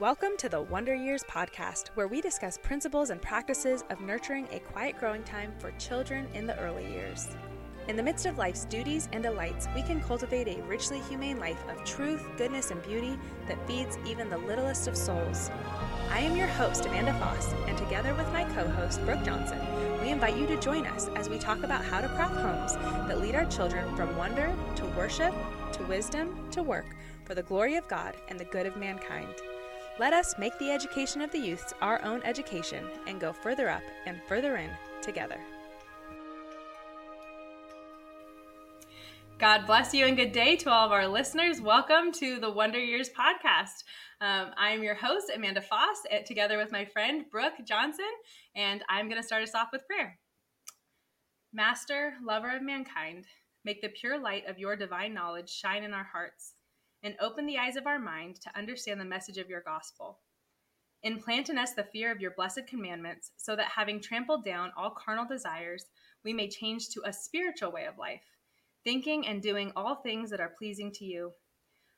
Welcome to the Wonder Years podcast, where we discuss principles and practices of nurturing a quiet growing time for children in the early years. In the midst of life's duties and delights, we can cultivate a richly humane life of truth, goodness, and beauty that feeds even the littlest of souls. I am your host, Amanda Foss, and together with my co host, Brooke Johnson, we invite you to join us as we talk about how to craft homes that lead our children from wonder to worship to wisdom to work for the glory of God and the good of mankind. Let us make the education of the youths our own education and go further up and further in together. God bless you and good day to all of our listeners. Welcome to the Wonder Years podcast. Um, I'm your host, Amanda Foss, eh, together with my friend Brooke Johnson, and I'm going to start us off with prayer. Master, lover of mankind, make the pure light of your divine knowledge shine in our hearts and open the eyes of our mind to understand the message of your gospel. Implant in us the fear of your blessed commandments, so that having trampled down all carnal desires, we may change to a spiritual way of life, thinking and doing all things that are pleasing to you.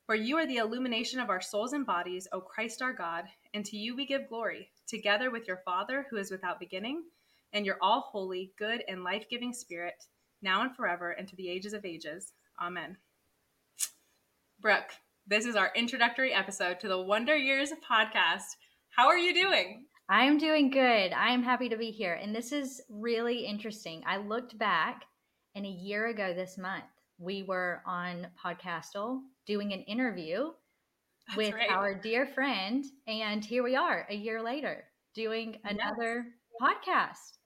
For you are the illumination of our souls and bodies, O Christ our God, and to you we give glory, together with your Father who is without beginning, and your all holy, good, and life giving Spirit, now and forever, and to the ages of ages. Amen. Brooke, this is our introductory episode to the Wonder Years podcast. How are you doing? I'm doing good. I'm happy to be here. And this is really interesting. I looked back, and a year ago this month, we were on Podcastle doing an interview That's with right. our dear friend. And here we are a year later doing another yes. podcast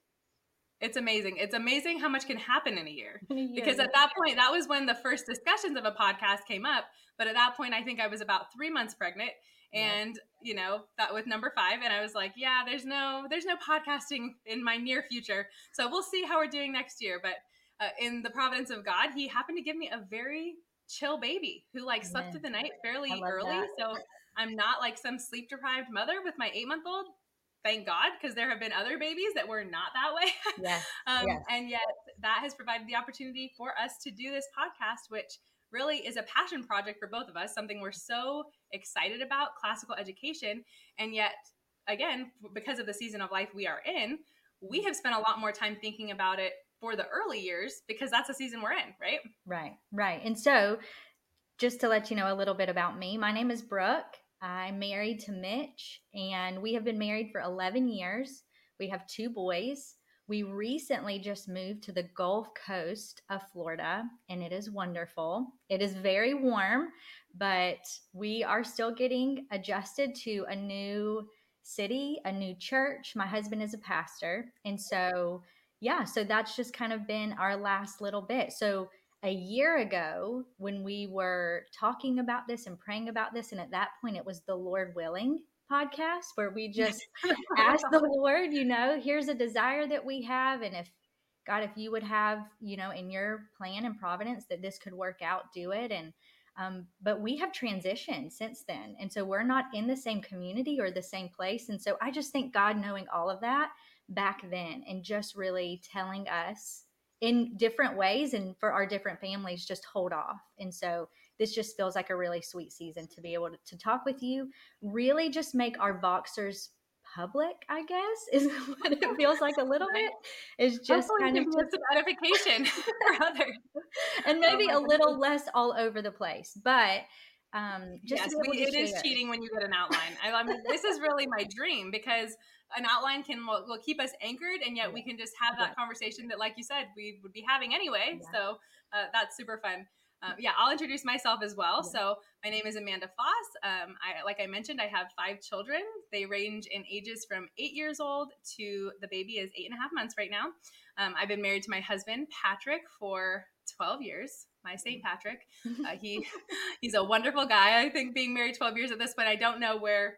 it's amazing. It's amazing how much can happen in a year. Because at that point, that was when the first discussions of a podcast came up. But at that point, I think I was about three months pregnant, and you know that with number five, and I was like, yeah, there's no, there's no podcasting in my near future. So we'll see how we're doing next year. But uh, in the providence of God, He happened to give me a very chill baby who like slept through the night fairly early. That. So I'm not like some sleep deprived mother with my eight month old thank God, because there have been other babies that were not that way. Yes, um, yes. And yet that has provided the opportunity for us to do this podcast, which really is a passion project for both of us, something we're so excited about classical education. And yet, again, because of the season of life we are in, we have spent a lot more time thinking about it for the early years because that's the season we're in, right? Right, right. And so, just to let you know a little bit about me, my name is Brooke. I'm married to Mitch, and we have been married for 11 years. We have two boys. We recently just moved to the Gulf Coast of Florida, and it is wonderful. It is very warm, but we are still getting adjusted to a new city, a new church. My husband is a pastor. And so, yeah, so that's just kind of been our last little bit. So, a year ago when we were talking about this and praying about this. And at that point, it was the Lord willing podcast where we just asked the Lord, you know, here's a desire that we have. And if God, if you would have, you know, in your plan and providence that this could work out, do it. And, um, but we have transitioned since then. And so we're not in the same community or the same place. And so I just think God knowing all of that back then and just really telling us in different ways and for our different families just hold off. And so this just feels like a really sweet season to be able to, to talk with you. Really just make our Voxers public i guess is what it feels like a little bit. Is just Hopefully kind of just some edification for others. And maybe oh a little less all over the place but um just yes, we, it is cheating when you get an outline. I, I mean this is really my dream because an outline can will, will keep us anchored and yet yeah. we can just have that yeah. conversation that like you said we would be having anyway. Yeah. so uh, that's super fun. Uh, yeah i'll introduce myself as well. So my name is amanda foss. Um, I, like i mentioned i have five children. They range in ages from eight years old to the baby is eight and a half months right now. Um, i've been married to my husband patrick for 12 years my saint patrick. Uh, he he's a wonderful guy i think being married 12 years at this point. I don't know where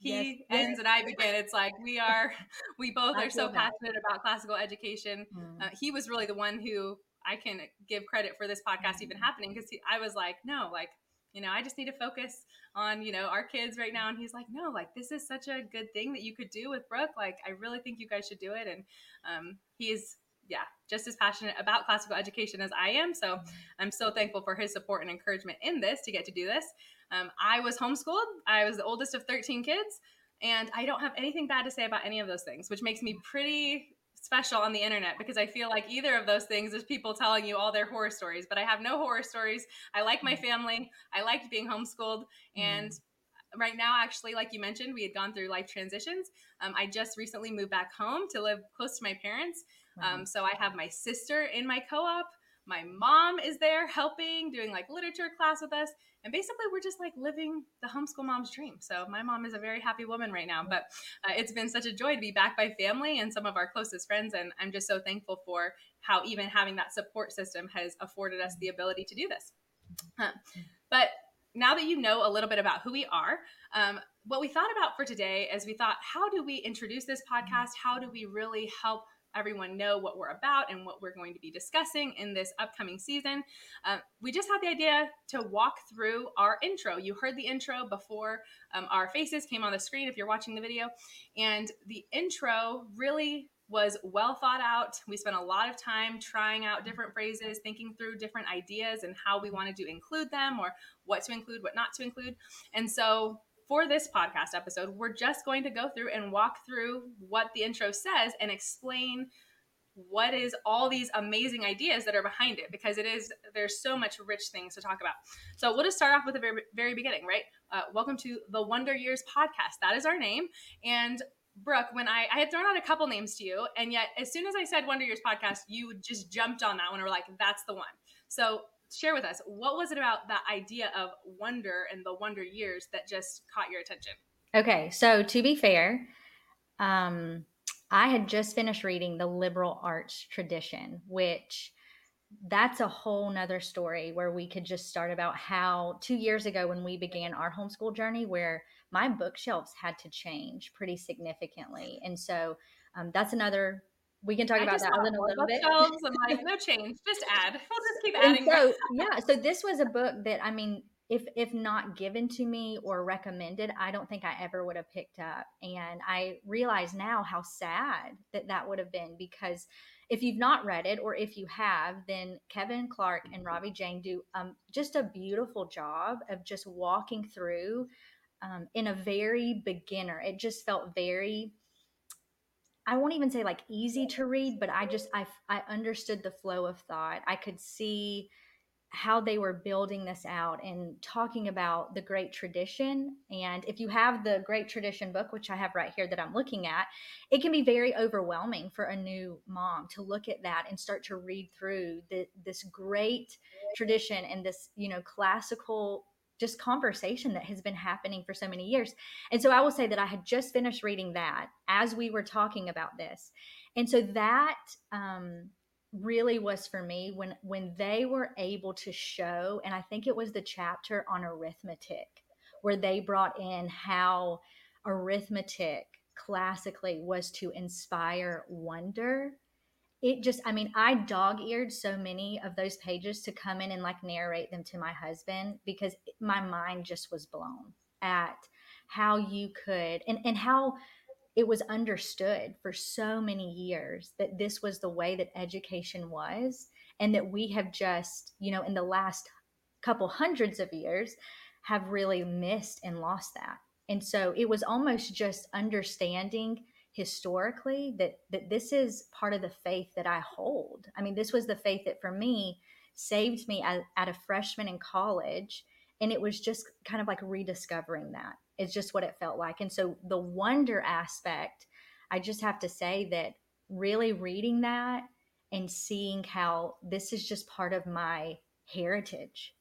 he yes. ends and I begin. It's like we are, we both are so passionate about classical education. Mm. Uh, he was really the one who I can give credit for this podcast mm. even happening because I was like, no, like, you know, I just need to focus on, you know, our kids right now. And he's like, no, like, this is such a good thing that you could do with Brooke. Like, I really think you guys should do it. And um, is, yeah, just as passionate about classical education as I am. So I'm so thankful for his support and encouragement in this to get to do this. Um, I was homeschooled. I was the oldest of 13 kids, and I don't have anything bad to say about any of those things, which makes me pretty special on the internet because I feel like either of those things is people telling you all their horror stories, but I have no horror stories. I like my family. I liked being homeschooled. And right now, actually, like you mentioned, we had gone through life transitions. Um, I just recently moved back home to live close to my parents. Um, so I have my sister in my co op. My mom is there helping, doing like literature class with us. And basically, we're just like living the homeschool mom's dream. So, my mom is a very happy woman right now. But uh, it's been such a joy to be back by family and some of our closest friends. And I'm just so thankful for how even having that support system has afforded us the ability to do this. Uh, but now that you know a little bit about who we are, um, what we thought about for today is we thought, how do we introduce this podcast? How do we really help everyone know what we're about and what we're going to be discussing in this upcoming season. Uh, we just had the idea to walk through our intro. You heard the intro before um, our faces came on the screen if you're watching the video. And the intro really was well thought out. We spent a lot of time trying out different phrases, thinking through different ideas and how we wanted to include them or what to include, what not to include. And so for this podcast episode, we're just going to go through and walk through what the intro says and explain what is all these amazing ideas that are behind it because it is there's so much rich things to talk about. So we'll just start off with the very, very beginning right? Uh, welcome to the wonder years podcast. That is our name. And brooke when I, I had thrown out a couple names to you and yet as soon as i said wonder years podcast you just jumped on that one and were like that's the one. So share with us what was it about that idea of wonder and the wonder years that just caught your attention? Okay so to be fair um i had just finished reading the liberal arts tradition which that's a whole nother story where we could just start about how two years ago when we began our homeschool journey where my bookshelves had to change pretty significantly. And so um, that's another we can talk I about that in a little, bit. I'm like, no change, just add. We'll just keep adding. so yeah, so this was a book that I mean, if if not given to me or recommended, I don't think I ever would have picked up. And I realize now how sad that that would have been because if you've not read it or if you have, then Kevin Clark and Ravi Jain do um, just a beautiful job of just walking through um, in a very beginner. It just felt very I won't even say like easy to read, but I just I I understood the flow of thought. I could see how they were building this out and talking about the great tradition. And if you have the great tradition book which i have right here that i'm looking at it can be very overwhelming for a new mom to look at that and start to read through the, this great tradition and this you know classical just conversation that has been happening for so many years. And so I will say that I had just finished reading that as we were talking about this. And so that um, really was for me when when they were able to show and I think it was the chapter on arithmetic where they brought in how arithmetic classically was to inspire wonder it just i mean i dog-eared so many of those pages to come in and like narrate them to my husband because my mind just was blown at how you could and and how it was understood for so many years that this was the way that education was and that we have just you know in the last couple hundreds of years have really missed and lost that. And so it was almost just understanding historically that that this is part of the faith that I hold. I mean, this was the faith that for me saved me at, at a freshman in college and it was just kind of like rediscovering that. It's just what it felt like. And so the wonder aspect, I just have to say that really reading that and seeing how this is just part of my heritage,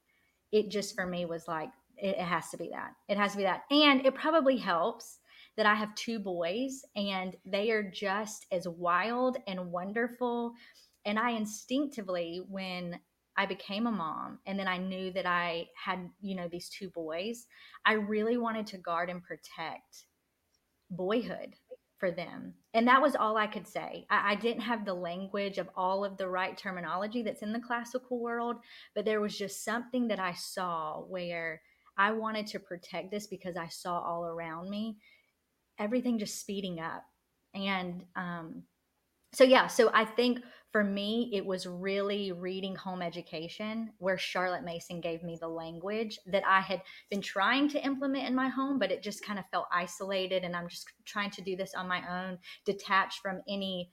it just for me was like, it, it has to be that. It has to be that. And it probably helps that I have two boys and they are just as wild and wonderful. And I instinctively, when I became a mom and then I knew that I had, you know, these two boys, I really wanted to guard and protect boyhood for them. And that was all I could say. I, I, didn't have the language of all of the right terminology that's in the classical world, but there was just something that I saw where I wanted to protect this because I saw all around me everything just speeding up. And um, so, yeah, so I think for me, it was really reading home education where Charlotte Mason gave me the language that I had been trying to implement in my home, but it just kind of felt isolated. And I'm just trying to do this on my own, detached from any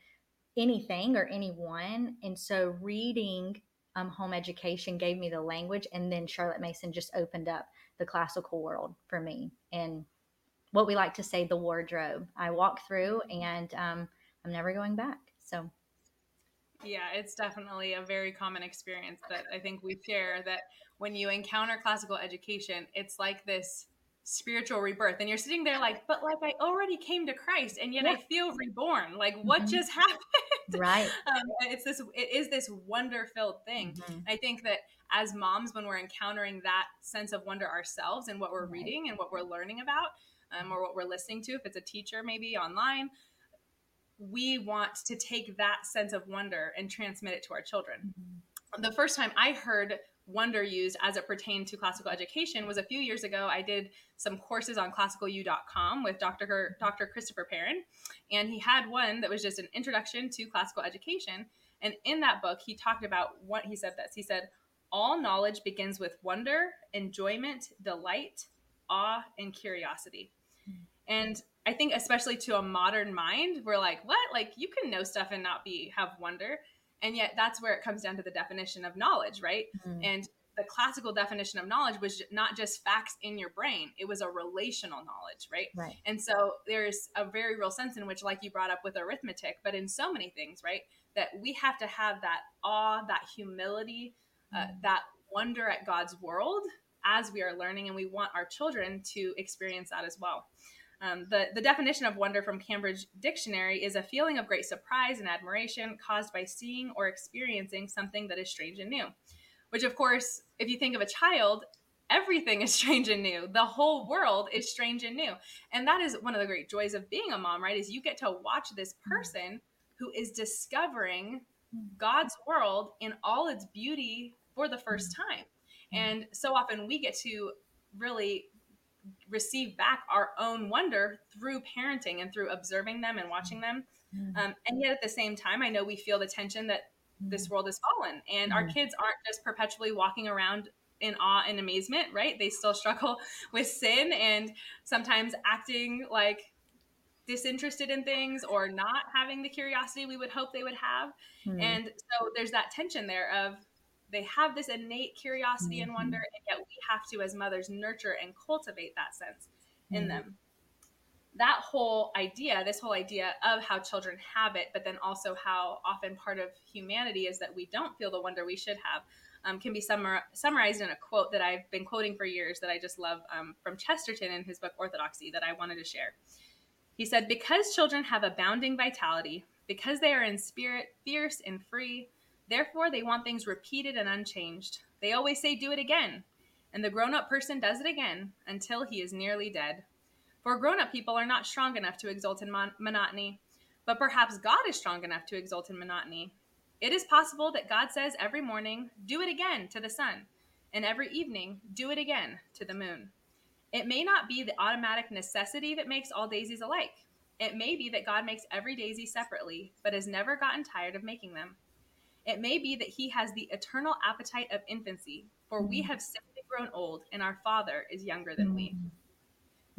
anything or anyone. And so reading um, home education gave me the language, and then Charlotte Mason just opened up the classical world for me and what we like to say the wardrobe. I walk through, and um, I'm never going back. So yeah, it's definitely a very common experience that I think we share that when you encounter classical education, it's like this spiritual rebirth and you're sitting there like but like i already came to christ and yet yeah. i feel reborn like what mm-hmm. just happened right um, it's this it is this wonder filled thing mm-hmm. i think that as moms when we're encountering that sense of wonder ourselves and what we're right. reading and what we're learning about um, or what we're listening to if it's a teacher maybe online we want to take that sense of wonder and transmit it to our children. Mm-hmm. The first time I heard wonder used as it pertained to classical education was a few years ago. I did some courses on classicalu.com with Dr. Dr. Christopher Perrin, and he had one that was just an introduction to classical education. And in that book, he talked about what he said this. He said, All knowledge begins with wonder, enjoyment, delight, awe, and curiosity. And I think especially to a modern mind, we're like, what? Like you can know stuff and not be have wonder. And yet that's where it comes down to the definition of knowledge, right? Mm-hmm. And the classical definition of knowledge was not just facts in your brain it was a relational knowledge right? right and so there's a very real sense in which like you brought up with arithmetic but in so many things right that we have to have that awe that humility uh, mm-hmm. that wonder at god's world as we are learning and we want our children to experience that as well um, the, the definition of wonder from Cambridge Dictionary is a feeling of great surprise and admiration caused by seeing or experiencing something that is strange and new. Which, of course, if you think of a child, everything is strange and new. The whole world is strange and new. And that is one of the great joys of being a mom, right? Is you get to watch this mm-hmm. person who is discovering God's world in all its beauty for the first mm-hmm. time. Mm-hmm. And so often we get to really receive back our own wonder through parenting and through observing them and watching them. Mm-hmm. Um, and yet at the same time, I know we feel the tension that this mm-hmm. world is fallen and our mm-hmm. kids aren't just perpetually walking around in awe and amazement, right? They still struggle with sin and sometimes acting like disinterested in things or not having the curiosity we would hope they would have. Mm-hmm. And so there's that tension there of they have this innate curiosity mm-hmm. and wonder and yet we have to as mothers nurture and cultivate that sense mm-hmm. in them that whole idea this whole idea of how children have it but then also how often part of humanity is that we don't feel the wonder we should have um, can be summar- summarized in a quote that i've been quoting for years that i just love um, from chesterton in his book orthodoxy that i wanted to share he said because children have abounding vitality because they are in spirit fierce and free Therefore, they want things repeated and unchanged. They always say, Do it again. And the grown up person does it again until he is nearly dead. For grown up people are not strong enough to exult in mon- monotony, but perhaps God is strong enough to exult in monotony. It is possible that God says every morning, Do it again to the sun, and every evening, Do it again to the moon. It may not be the automatic necessity that makes all daisies alike. It may be that God makes every daisy separately, but has never gotten tired of making them. It may be that he has the eternal appetite of infancy, for we mm. have simply grown old, and our Father is younger than we.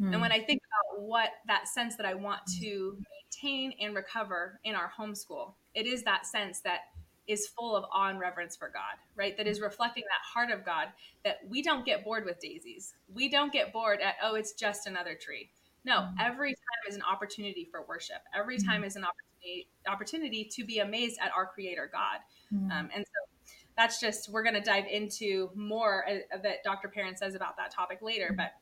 Mm. And when I think about what that sense that I want to maintain and recover in our homeschool, it is that sense that is full of awe and reverence for God, right? That is reflecting that heart of God that we don't get bored with daisies. We don't get bored at, oh, it's just another tree. No, mm. every time is an opportunity for worship. Every time is an opportunity opportunity to be amazed at our creator God. Mm-hmm. Um, and so that's just, we're going to dive into more uh, that Dr. Perrin says about that topic later, but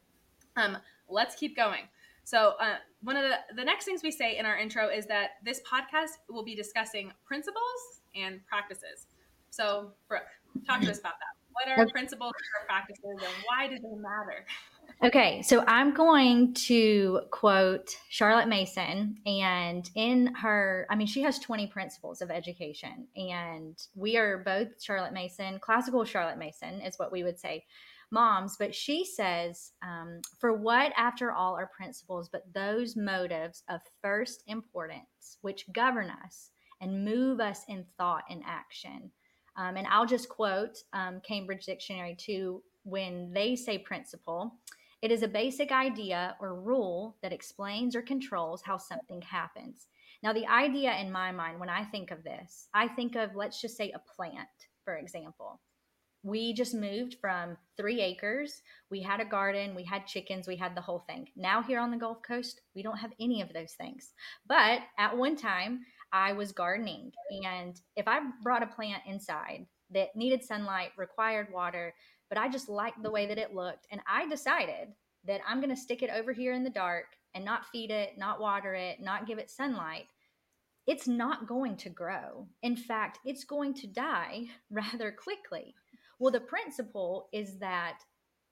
um, let's keep going. So, uh, one of the, the next things we say in our intro is that this podcast will be discussing principles and practices. So, Brooke, talk to us about that. What are principles or practices and why do they matter? Okay, so I'm going to quote Charlotte Mason, and in her, I mean, she has 20 principles of education, and we are both Charlotte Mason, classical Charlotte Mason is what we would say, moms, but she says, um, for what after all are principles but those motives of first importance which govern us and move us in thought and action. Um, and I'll just quote um, Cambridge Dictionary too when they say principle. It is a basic idea or rule that explains or controls how something happens. Now, the idea in my mind, when I think of this, I think of, let's just say, a plant, for example. We just moved from three acres. We had a garden, we had chickens, we had the whole thing. Now, here on the Gulf Coast, we don't have any of those things. But at one time, I was gardening. And if I brought a plant inside that needed sunlight, required water, but I just liked the way that it looked, and I decided that I'm going to stick it over here in the dark and not feed it, not water it, not give it sunlight, it's not going to grow. In fact, it's going to die rather quickly. Well, the principle is that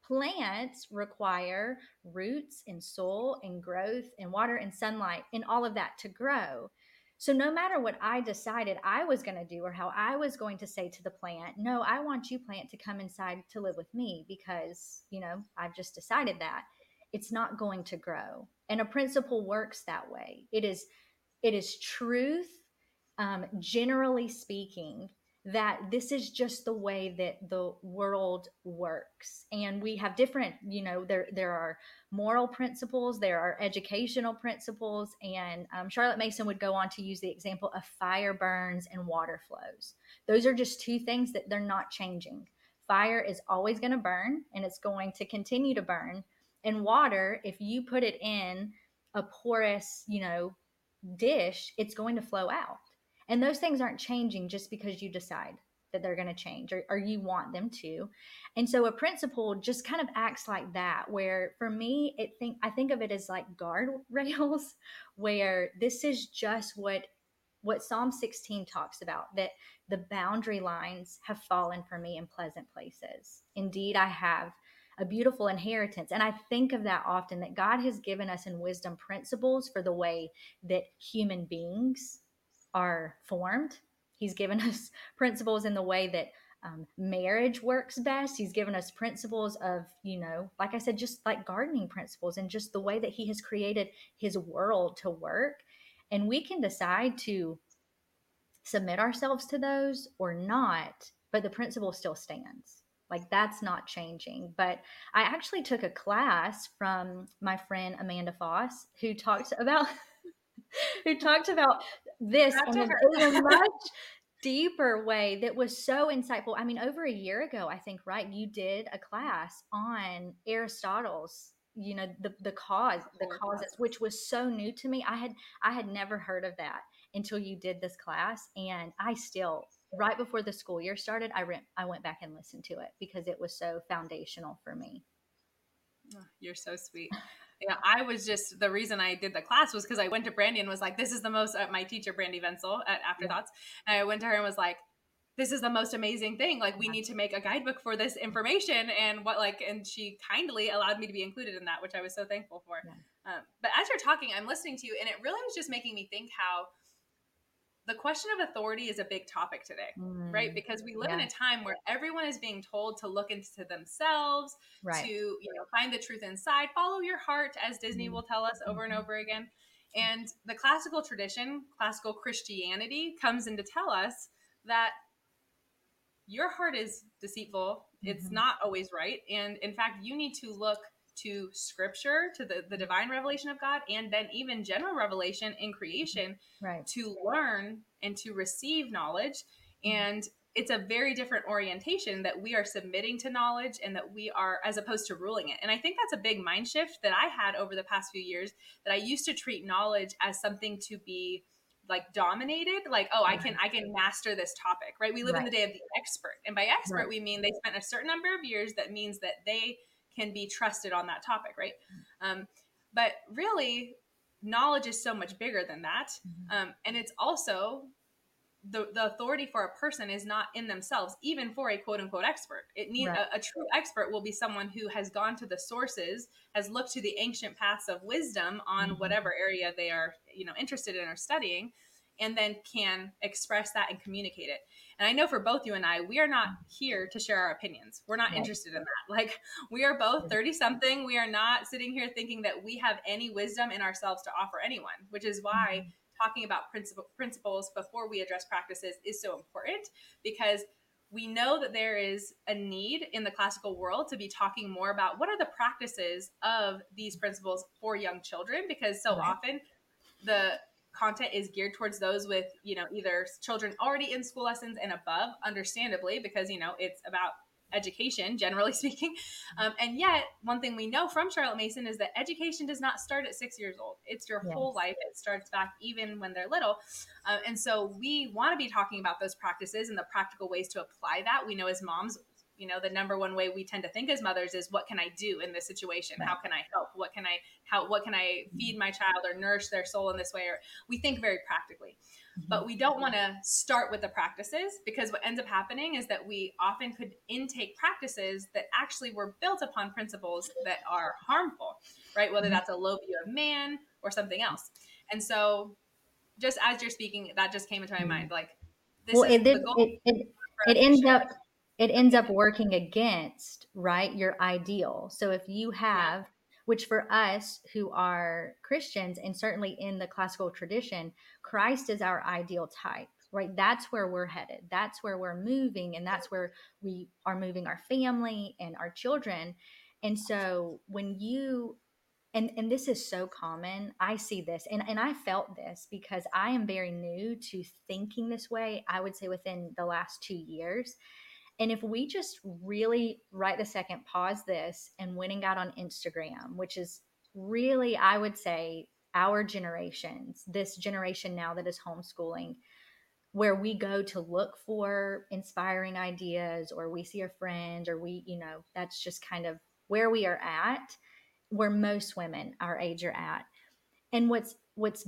plants require roots and soil and growth and water and sunlight and all of that to grow. So, no matter what I decided I was going to do or how I was going to say to the plant, no, I want you, plant, to come inside to live with me because, you know, I've just decided that it's not going to grow. And a principle works that way. It is, it is truth, um, generally speaking, that this is just the way that the world works. And we have different you know there there are moral principles there are educational principles and um, charlotte mason would go on to use the example of fire burns and water flows. Those are just two things that they're not changing. Fire is always going to burn and it's going to continue to burn. And water if you put it in a porous you know dish it's going to flow out and those things aren't changing just because you decide that they're going to change or, or you want them to. And so a principle just kind of acts like that, where for me, it think I think of it as like guardrails, where this is just what what Psalm 16 talks about that the boundary lines have fallen for me in pleasant places. Indeed, I have a beautiful inheritance. And I think of that often that God has given us in wisdom principles for the way that human beings are formed. He's given us principles in the way that um, marriage works best. He's given us principles of, you know, like I said, just like gardening principles and just the way that He has created His world to work. And we can decide to submit ourselves to those or not, but the principle still stands. Like that's not changing. But I actually took a class from my friend Amanda Foss who talks about. who talked about this in a, much deeper way that was so insightful. I mean, over a year ago, I think, right, you did a class on Aristotle's you know the the cause the causes which was so new to me. I had i had never heard of that until you did this class and i still right before the school year started i went i went back and listened to it because it was so foundational for me. You're so sweet yeah, I was just the reason I did the class was because I went to Brandy and was like, "This is the most." Uh, my teacher, Brandy Vencel at Afterthoughts, and I went to her and was like, "This is the most amazing thing. Like, we need to make a guidebook for this information." And what like, and she kindly allowed me to be included in that, which I was so thankful for. Yeah. Um, but as you're talking, I'm listening to you, and it really was just making me think how the question of authority is a big topic today, mm, right? Because we live yeah. in a time where everyone is being told to look into themselves, right. to you know find the truth inside, follow your heart, as Disney mm. will tell us over and mm-hmm. over again. And the classical tradition, classical Christianity, comes in to tell us that your heart is deceitful. Mm-hmm. It's not always right, and in fact, you need to look to scripture, to the, the divine revelation of God, and then even general revelation in creation right. to learn and to receive knowledge. Mm-hmm. And it's a very different orientation that we are submitting to knowledge and that we are as opposed to ruling it. And I think that's a big mind shift that I had over the past few years that I used to treat knowledge as something to be like dominated like oh i can i can master this topic right we live right. in the day of the expert and by expert right. we mean they spent a certain number of years that means that they can be trusted on that topic, right? Um, but really, knowledge is so much bigger than that. Mm-hmm. Um, and it's also the, the authority for a person is not in themselves, even for a quote unquote expert. It needs right. a, a, true expert will be someone who has gone to the sources, has looked to the ancient paths of wisdom on mm-hmm. whatever area they are, you know, interested in or studying, and then can express that and communicate it. And I know for both you and I, we are not here to share our opinions. We're not interested in that. Like, we are both 30 something. We are not sitting here thinking that we have any wisdom in ourselves to offer anyone, which is why mm-hmm. talking about principle, principles before we address practices is so important because we know that there is a need in the classical world to be talking more about what are the practices of these principles for young children because so right. often the content is geared towards those with you know either children already in school lessons and above understandably because you know it's about education, generally speaking. Um, and yet, one thing we know from Charlotte Mason is that education does not start at six years old. It's your yes. whole life. It starts back even when they're little. Uh, and so, we want to be talking about those practices and the practical ways to apply that. We know as moms, you know the number one way we tend to think as mothers is what can i do in this situation how can i help what can i how what can i feed my child or nourish their soul in this way or we think very practically but mm-hmm. we don't want to start with the practices because what ends up happening is that we often could intake practices that actually were built upon principles that are harmful, right? Whether mm-hmm. that's a low view of man or something else. And so, just as you're speaking, that just came into my mind. Like, this well, it, it, it, it ends up it ends up working against right your ideal. So if you have which for us who are Christians and certainly in the classical tradition, Christ is our ideal type, right? That's where we're headed. That's where we're moving. And that's where we are moving our family and our children. And so when you, and, and this is so common, I see this and, and I felt this because I am very new to thinking this way, I would say within the last two years. And if we just really right the second pause this and went and got on Instagram, which is really, I would say, our generations, this generation now that is homeschooling, where we go to look for inspiring ideas or we see a friend or we, you know, that's just kind of where we are at, where most women our age are at. And what's what's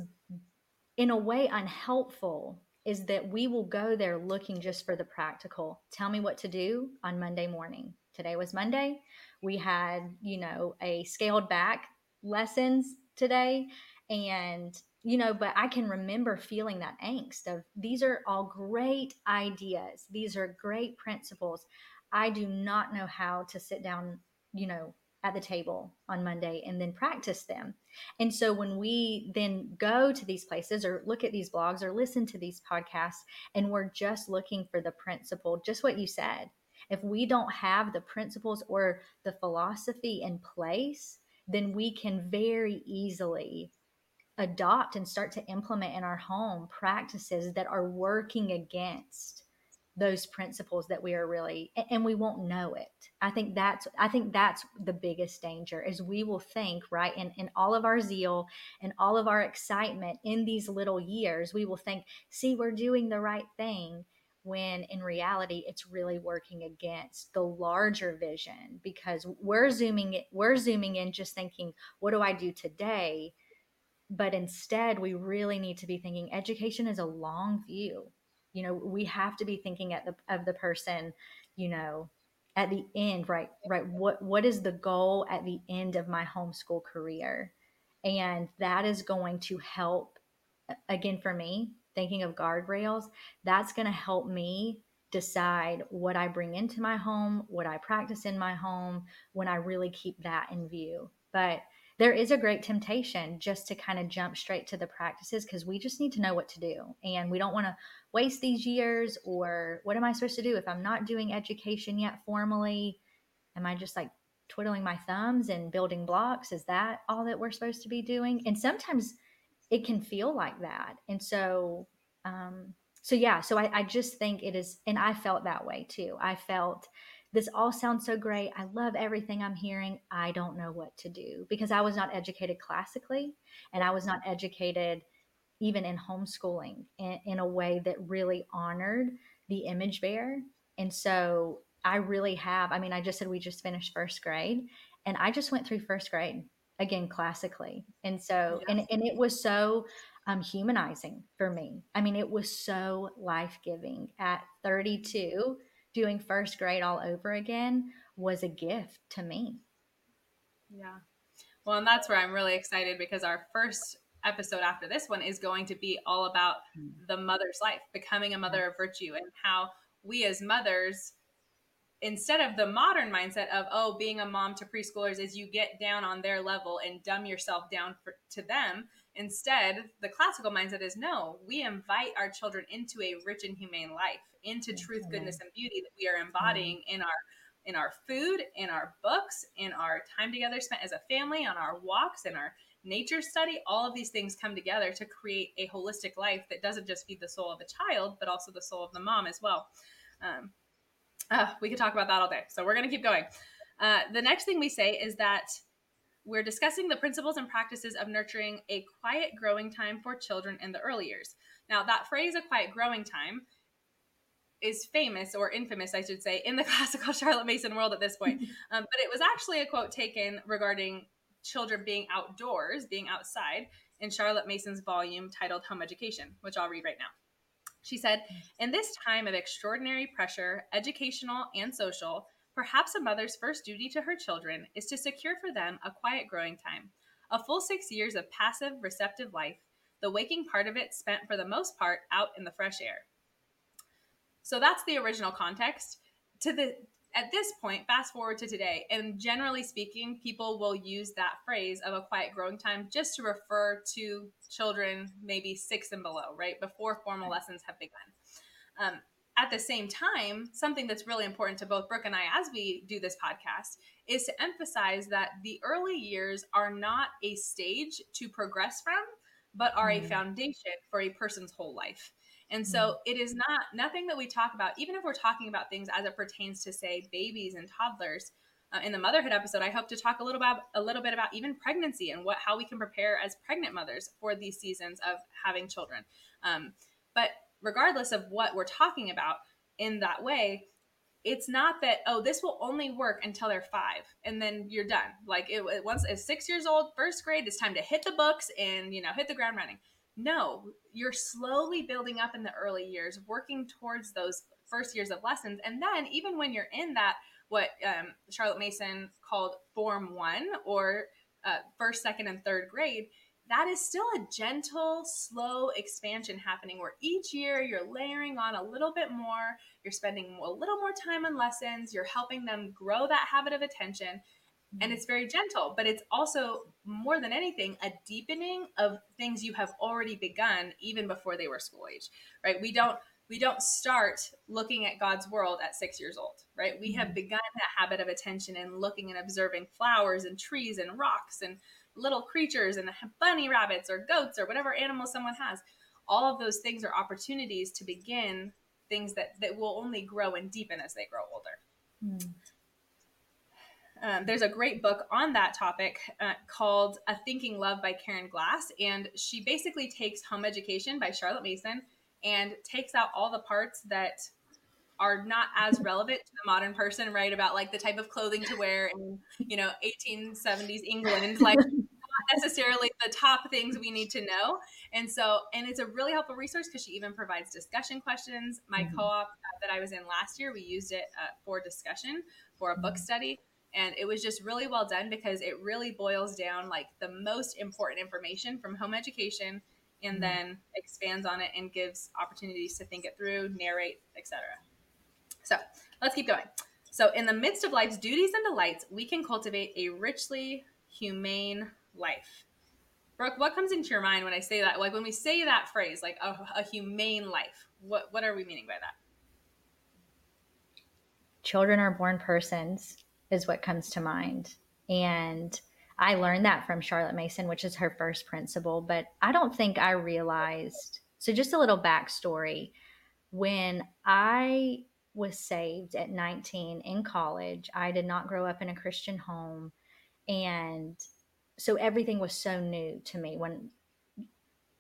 in a way unhelpful is that we will go there looking just for the practical. Tell me what to do on Monday morning. Today was Monday. We had, you know, a scaled back lessons today. And, you know, but I can remember feeling that angst of these are all great ideas, these are great principles. I do not know how to sit down, you know, at the table on Monday and then practice them. And so when we then go to these places or look at these blogs or listen to these podcasts and we're just looking for the principle, just what you said, if we don't have the principles or the philosophy in place, then we can very easily adopt and start to implement in our home practices that are working against those principles that we are really and we won't know it. I think that's i think that's the biggest danger is we will think right in, in all of our zeal and all of our excitement in these little years we will think see we're doing the right thing when in reality it's really working against the larger vision because we're zooming it we're zooming in just thinking what do i do today? But instead we really need to be thinking education is a long view you know we have to be thinking at the of the person you know at the end right right what what is the goal at the end of my homeschool career? And that is going to help again for me thinking of guardrails that's going to help me decide what i bring into my home what i practice in my home when i really keep that in view. But there is a great temptation just to kind of jump straight to the practices because we just need to know what to do and we don't want to waste these years or what am i supposed to do if i'm not doing education yet formally? Am i just like twiddling my thumbs and building blocks? Is that all that we're supposed to be doing? And sometimes it can feel like that and so um so yeah so I, I just think it is and i felt that way too. I felt this all sounds so great. I love everything I'm hearing. I don't know what to do because I was not educated classically and I was not educated even in homeschooling in, in a way that really honored the image bearer. And so I really have, I mean, I just said we just finished first grade and I just went through first grade again classically. And so, yes. and, and it was so um, humanizing for me. I mean, it was so life giving at 32 doing first grade all over again was a gift to me. Yeah. Well, and that's where I'm really excited because our first episode after this one is going to be all about mm. the mother's life, becoming a mother of virtue, and how we as mothers, instead of the modern mindset of, oh, being a mom to preschoolers is you get down on their level and dumb yourself down for, to them Instead, the classical mindset is no, we invite our children into a rich and humane life, into truth, goodness, and beauty that we are embodying in our in our food, in our books, in our time together spent as a family, on our walks, in our nature study. All of these things come together to create a holistic life that doesn't just feed the soul of the child, but also the soul of the mom as well. Um, uh, we could talk about that all day. So we're going to keep going. Uh, the next thing we say is that we're discussing the principles and practices of nurturing a quiet growing time for children in the early years. Now, that phrase, a quiet growing time, is famous or infamous, I should say, in the classical Charlotte Mason world at this point. Um, but it was actually a quote taken regarding children being outdoors, being outside, in Charlotte Mason's volume titled Home Education, which I'll read right now. She said, In this time of extraordinary pressure, educational and social, perhaps a mother's first duty to her children is to secure for them a quiet growing time, a full six years of passive, receptive life, the waking part of it spent for the most part out in the fresh air. So that's the original context. To the at this point, fast forward to today, and generally speaking, people will use that phrase of a quiet growing time just to refer to children maybe six and below, right? Before formal lessons have begun. Um, at the same time, something that's really important to both Brooke and I as we do this podcast is to emphasize that the early years are not a stage to progress from, but are mm-hmm. a foundation for a person's whole life. And so mm-hmm. it is not nothing that we talk about, even if we're talking about things as it pertains to say babies and toddlers. Uh, in the motherhood episode, I hope to talk a little about a little bit about even pregnancy and what how we can prepare as pregnant mothers for these seasons of having children. Um, but regardless of what we're talking about in that way, it's not that oh this will only work until they're five and then you're done. Like it, it once it's six years old, first grade, it's time to hit the books and you know hit the ground running no, you're slowly building up in the early years, working towards those first years of lessons. And then, even when you're in that, what um, Charlotte Mason called Form One or uh, first, second, and third grade, that is still a gentle, slow expansion happening where each year you're layering on a little bit more, you're spending a little more time on lessons, you're helping them grow that habit of attention and it's very gentle but it's also more than anything a deepening of things you have already begun even before they were school age right we don't we don't start looking at god's world at six years old right we have mm-hmm. begun that habit of attention and looking and observing flowers and trees and rocks and little creatures and bunny rabbits or goats or whatever animal someone has all of those things are opportunities to begin things that that will only grow and deepen as they grow older mm. Um, there's a great book on that topic uh, called A Thinking Love by Karen Glass. And she basically takes Home Education by Charlotte Mason and takes out all the parts that are not as relevant to the modern person, right? About like the type of clothing to wear in, you know, 1870s England, like not necessarily the top things we need to know. And so, and it's a really helpful resource because she even provides discussion questions. My mm-hmm. co op uh, that I was in last year, we used it uh, for discussion for a book mm-hmm. study and it was just really well done because it really boils down like the most important information from home education and mm-hmm. then expands on it and gives opportunities to think it through narrate etc so let's keep going. So in the midst of life's duties and delights we can cultivate a richly humane life. Brooke what comes into your mind when i say that like when we say that phrase like a, a humane life? What what are we meaning by that? Children are born persons is what comes to mind. And I learned that from Charlotte Mason, which is her first principle, but I don't think I realized. So, just a little backstory. When I was saved at 19 in college, I did not grow up in a Christian home. And so everything was so new to me when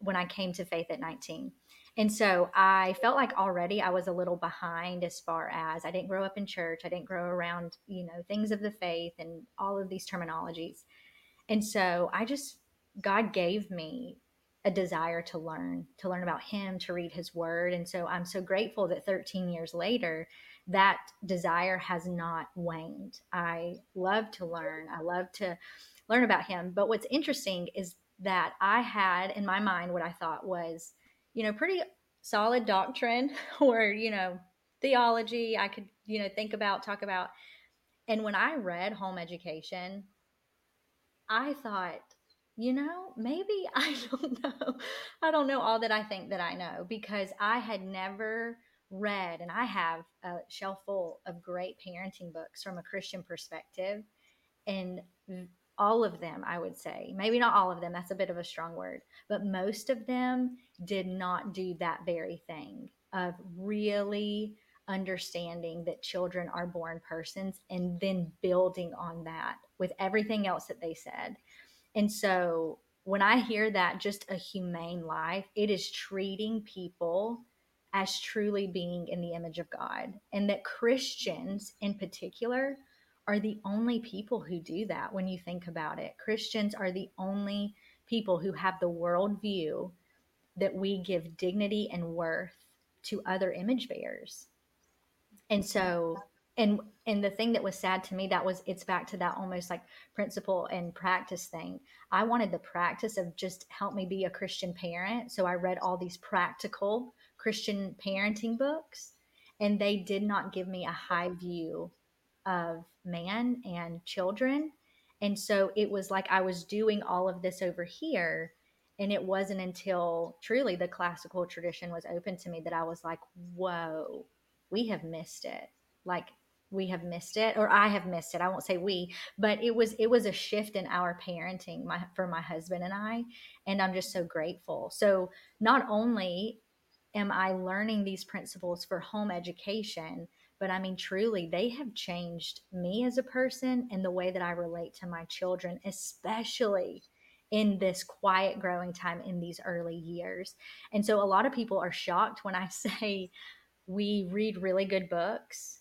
when I came to faith at 19. And so I felt like already I was a little behind as far as I didn't grow up in church. I didn't grow around, you know, things of the faith and all of these terminologies. And so I just, God gave me a desire to learn, to learn about Him, to read His Word. And so I'm so grateful that 13 years later, that desire has not waned. I love to learn, I love to learn about Him. But what's interesting is that I had in my mind what I thought was, you know, pretty solid doctrine or, you know, theology I could, you know, think about, talk about. And when I read home education, I thought, you know, maybe I don't know. I don't know all that I think that I know because I had never read, and I have a shelf full of great parenting books from a Christian perspective. And all of them, I would say, maybe not all of them, that's a bit of a strong word, but most of them did not do that very thing of really understanding that children are born persons and then building on that with everything else that they said. And so when I hear that, just a humane life, it is treating people as truly being in the image of God. And that Christians in particular are the only people who do that when you think about it. Christians are the only people who have the worldview that we give dignity and worth to other image bearers. And so and and the thing that was sad to me that was it's back to that almost like principle and practice thing i wanted the practice of just help me be a christian parent so i read all these practical christian parenting books and they did not give me a high view of man and children. And so it was like i was doing all of this over here and it wasn't until truly the classical tradition was open to me that i was like whoa we have missed it. Like we have missed it or i have missed it. I won't say we but it was it was a shift in our parenting my, for my husband and i and i'm just so grateful. So not only am i learning these principles for home education but i mean truly they have changed me as a person and the way that i relate to my children especially in this quiet growing time in these early years. And so a lot of people are shocked when i say we read really good books.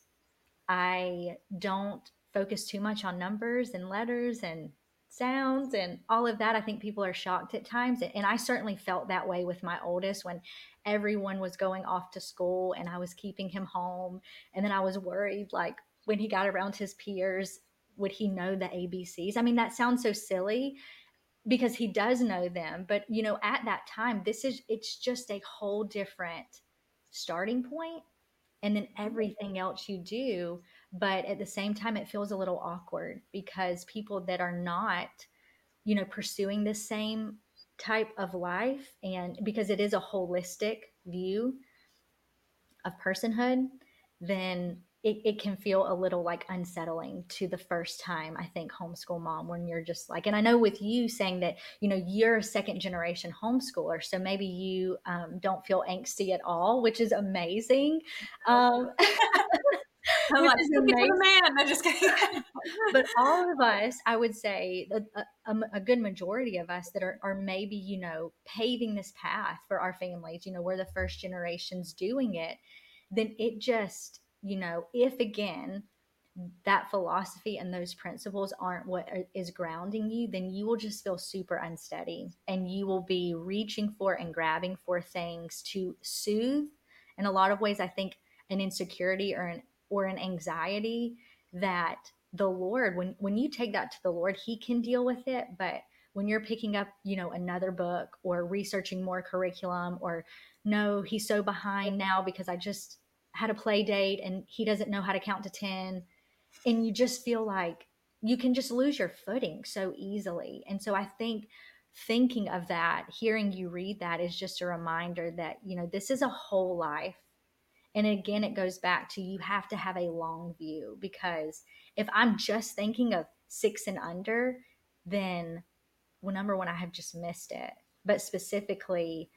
I don't focus too much on numbers and letters and sounds and all of that. I think people are shocked at times. And I certainly felt that way with my oldest when everyone was going off to school and I was keeping him home. And then I was worried, like, when he got around his peers, would he know the ABCs? I mean, that sounds so silly because he does know them. But, you know, at that time, this is, it's just a whole different starting point and then mm-hmm. everything else you do. But at the same time, it feels a little awkward because people that are not, you know, pursuing the same type of life, and because it is a holistic view of personhood, then it, it can feel a little like unsettling to the first time i think homeschool mom when you're just like and i know with you saying that you know you're a second generation homeschooler so maybe you um, don't feel angsty at all which is amazing. Um, I'm like, man. I'm just kidding. but all of us, I would say, a, a, uh, um, a, good majority of us that are, are maybe, you know, paving this path for our families, you know, we're the first generations doing it, then it just, you know, if again that philosophy and those principles aren't what uh, is grounding you, then you will just feel super unsteady and you will be reaching for and grabbing for things to soothe. In a lot of ways, I think an insecurity or an or an anxiety that the Lord, when when you take that to the Lord, He can deal with it. But when you're picking up, you know, another book or researching more curriculum or no, he's so behind now because I just had a play date and he doesn't know how to count to 10 and you just feel like you can just lose your footing so easily and so i think thinking of that hearing you read that is just a reminder that you know this is a whole life and again it goes back to you have to have a long view because if i'm just thinking of six and under then well number one i have just missed it but specifically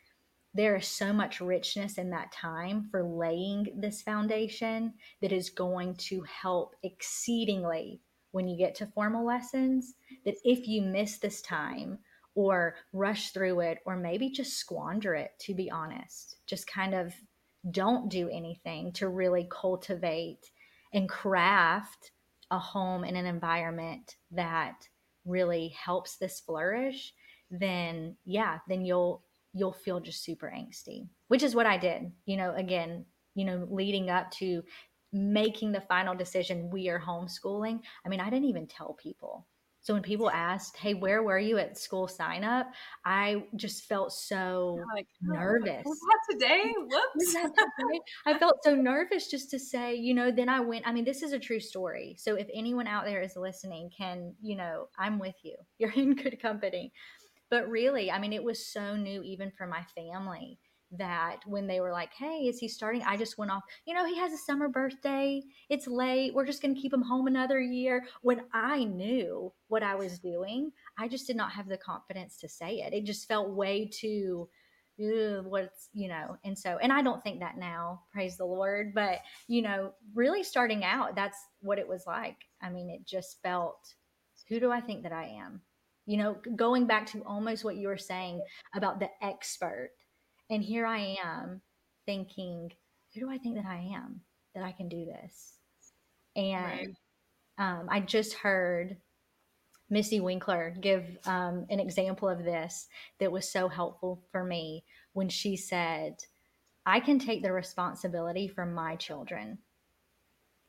there is so much richness in that time for laying this foundation that is going to help exceedingly when you get to formal lessons. That if you miss this time or rush through it, or maybe just squander it, to be honest, just kind of don't do anything to really cultivate and craft a home and an environment that really helps this flourish then yeah then you'll you'll feel just super angsty, which is what I did. You know, again, you know, leading up to making the final decision, we are homeschooling. I mean, I didn't even tell people. So when people asked, "Hey, where were you at school sign up?" I just felt so like, oh, nervous. Was that today? Whoops. That today? I felt so nervous just to say, you know. Then I went. I mean, this is a true story. So if anyone out there is listening, can you know, I'm with you. You're in good company But really, I mean, it was so new even for my family that when they were like, Hey, is he starting? I just went off, you know, he has a summer birthday. It's late. We're just going to keep him home another year. When I knew what I was doing, I just did not have the confidence to say it. It just felt way too, what's, you know, and so, and I don't think that now, praise the Lord. But, you know, really starting out, that's what it was like. I mean, it just felt, who do I think that I am? You know, going back to almost what you were saying about the expert and here I am thinking, who do I think that I am that I can do this? And right. um, I just heard Missy Winkler give um, an example of this that was so helpful for me when she said, I can take the responsibility for my children,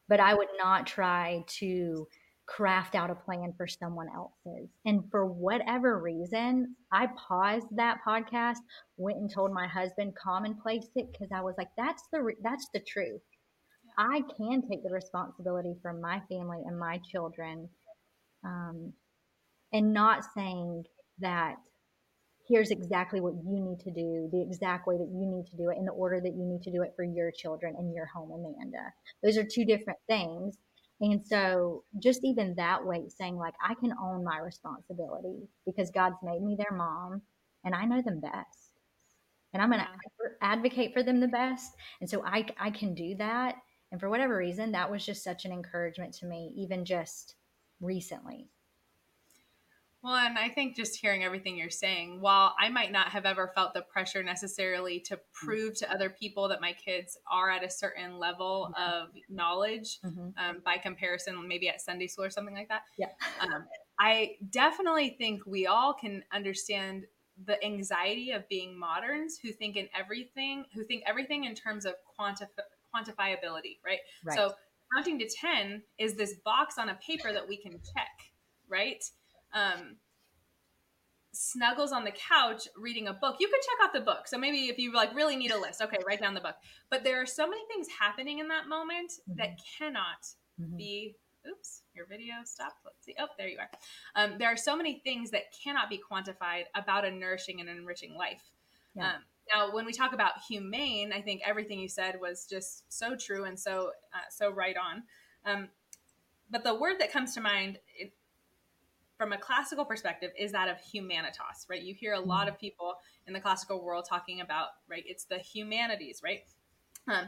but I would not try to craft out a plan for someone else's. And for whatever reason, I paused that podcast, went and told my husband, commonplace it because I was like, that's the that's the truth. I can take the responsibility for my family and my children, um, and not saying that here's exactly what you need to do, the exact way that you need to do it, in the order that you need to do it for your children and your home, Amanda. Those are two different things. And so, just even that way, saying, like, I can own my responsibility because God's made me their mom and I know them best. And I'm going to yeah. advocate for them the best. And so, I, I can do that. And for whatever reason, that was just such an encouragement to me, even just recently. Well, and I think just hearing everything you're saying, while I might not have ever felt the pressure necessarily to mm-hmm. prove to other people that my kids are at a certain level mm-hmm. of knowledge mm-hmm. um, by comparison, maybe at Sunday school or something like that. Yeah. Um, I definitely think we all can understand the anxiety of being moderns who think in everything, who think everything in terms of quantif- quantifiability, right? right? So counting to 10 is this box on a paper that we can check, right? Um, snuggles on the couch reading a book. You could check out the book. So maybe if you like really need a list okay write down the book. But there are so many things happening in that moment mm-hmm. that cannot mm-hmm. be oops your video stopped. Let's see. Oh there you are. Um, there are so many things that cannot be quantified about a nourishing and enriching life. Yeah. um, now when we talk about humane i think everything you said was just so true and so uh, so right on. Um, but the word that comes to mind from a classical perspective is that of humanitas, right? You hear a lot mm-hmm. of people in the classical world talking about, right? It's the humanities, right? Um,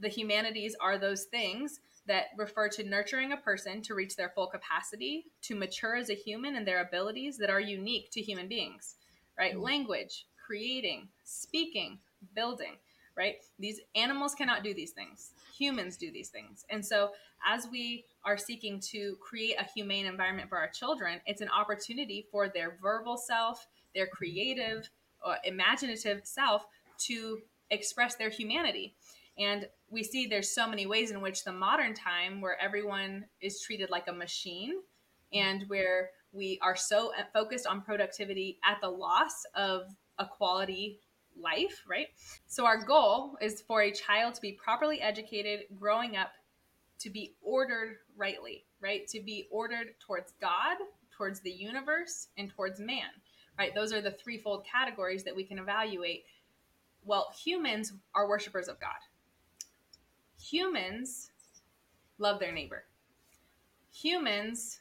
the humanities are those things that refer to nurturing a person to reach their full capacity, to mature as a human and their abilities that are unique to human beings, right? Mm-hmm. Language, creating, speaking, building right? These animals cannot do these things. Humans do these things. And so, as we are seeking to create a humane environment for our children, it's an opportunity for their verbal self, their creative, uh, imaginative self to express their humanity. And we see there's so many ways in which the modern time, where everyone is treated like a machine and where we are so focused on productivity at the loss of a quality life, right? So our goal is for a child to be properly educated growing up to be ordered rightly, right? To be ordered towards God, towards the universe, and towards man, right? Those are the threefold categories that we can evaluate. Well, humans are worshipers of God. Humans love their neighbor. Humans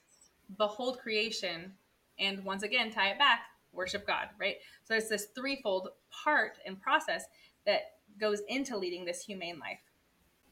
behold creation and once again tie it back worship God, right? So it's this threefold part and process that goes into leading this humane life.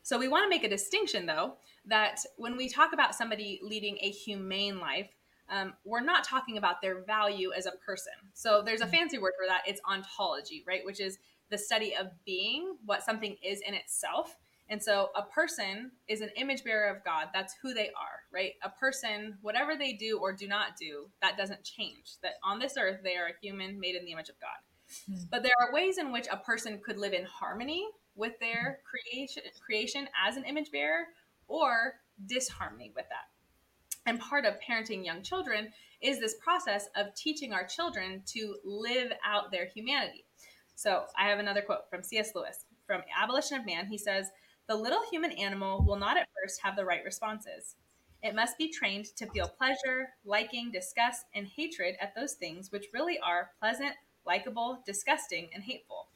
So we want to make a distinction, though, that when we talk about somebody leading a humane life, um, we're not talking about their value as a person. So there's a fancy word for that. It's ontology, right? Which is the study of being, what something is in itself. And so a person is an image bearer of God. That's who they are, right? A person, whatever they do or do not do, that doesn't change. That on this earth, they are a human made in the image of God. Mm-hmm. But there are ways in which a person could live in harmony with their creation creation as an image bearer or disharmony with that. And part of parenting young children is this process of teaching our children to live out their humanity. So I have another quote from C.S. Lewis from Abolition of Man. He says, The little human animal will not at first have the right responses. It must be trained to feel pleasure, liking, disgust, and hatred at those things which really are pleasant, likable, disgusting, and hateful.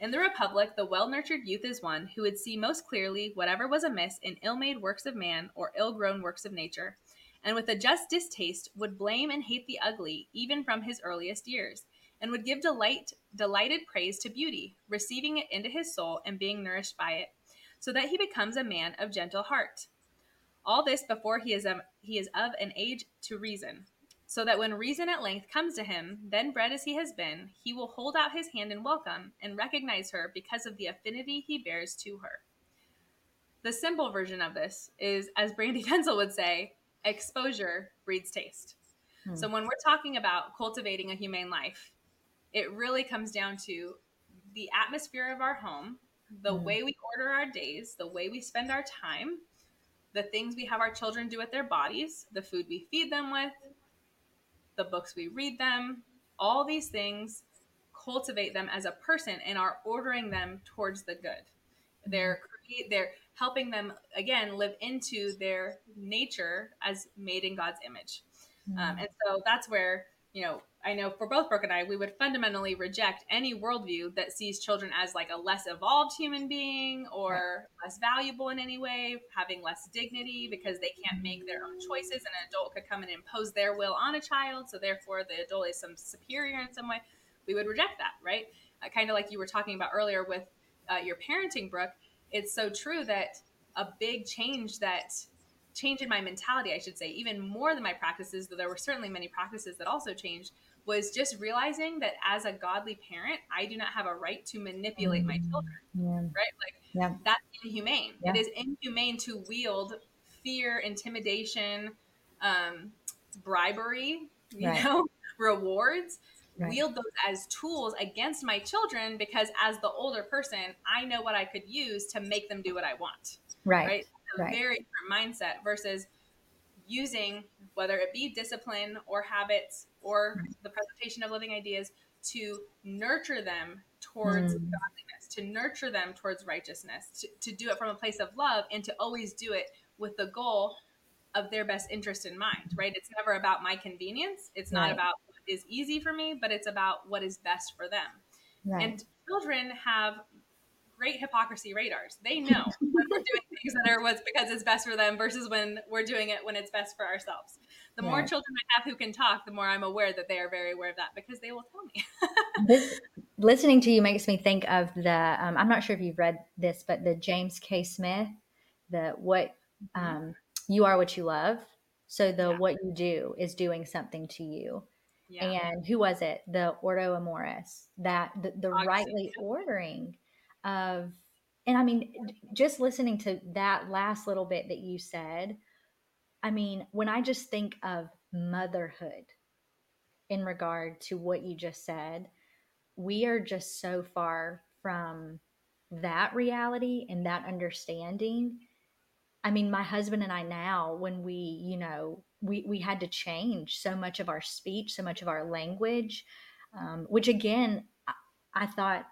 In the Republic, the well nurtured youth is one who would see most clearly whatever was amiss in ill made works of man or ill grown works of nature, and with a just distaste would blame and hate the ugly even from his earliest years, and would give delight, delighted praise to beauty, receiving it into his soul and being nourished by it, so that he becomes a man of gentle heart. All this before he is, a, he is of an age to reason, so that when reason at length comes to him, then bred as he has been, he will hold out his hand in welcome and recognize her because of the affinity he bears to her. The simple version of this is, as Brandy Vencel would say, exposure breeds taste. Hmm. So when we're talking about cultivating a humane life, it really comes down to the atmosphere of our home, the hmm. way we order our days, the way we spend our time, the things we have our children do with their bodies, the food we feed them with, the books we read them, all these things cultivate them as a person and are ordering them towards the good. They're they're helping them again live into their nature as made in God's image. Mm-hmm. Um, and so that's where you know I know for both Brooke and I, we would fundamentally reject any worldview that sees children as like a less evolved human being or less valuable in any way, having less dignity because they can't make their own choices. And an adult could come and impose their will on a child. So therefore, the adult is some superior in some way. We would reject that, right? Uh, kind of like you were talking about earlier with uh, your parenting, Brooke. It's so true that a big change that change in my mentality, I should say, even more than my practices, though there were certainly many practices that also changed, was just realizing that as a godly parent, I do not have a right to manipulate my mm, children. Yeah. Right? Like yeah. that's inhumane. Yeah. It is inhumane to wield fear, intimidation, um, bribery, you right. know, rewards. Right. Wield those as tools against my children because as the older person, I know what I could use to make them do what I want. Right. Right. A right. very different mindset versus using whether it be discipline or habits or the presentation of living ideas to nurture them towards mm. godliness, to nurture them towards righteousness, to, to do it from a place of love, and to always do it with the goal of their best interest in mind, right? It's never about my convenience. It's not right. about what is easy for me, but it's about what is best for them. Right. And children have great hypocrisy radars. They know when we're doing things that are what's because it's best for them versus when we're doing it when it's best for ourselves. The more children I have who can talk, the more I'm aware that they are very aware of that because they will tell me. this, listening to you makes me think of the. Um, I'm not sure if you've read this, but the James K. Smith, the what mm-hmm. um, you are what you love. So the yeah. what you do is doing something to you. Yeah. And who was it? The Ordo Amoris. That the, the rightly ordering of and I mean just listening to that last little bit that you said, I mean, when I just think of motherhood in regard to what you just said, we are just so far from that reality and that understanding. I mean, my husband and I now, when we, you know, we, we had to change so much of our speech, so much of our language, um, which again, I, I thought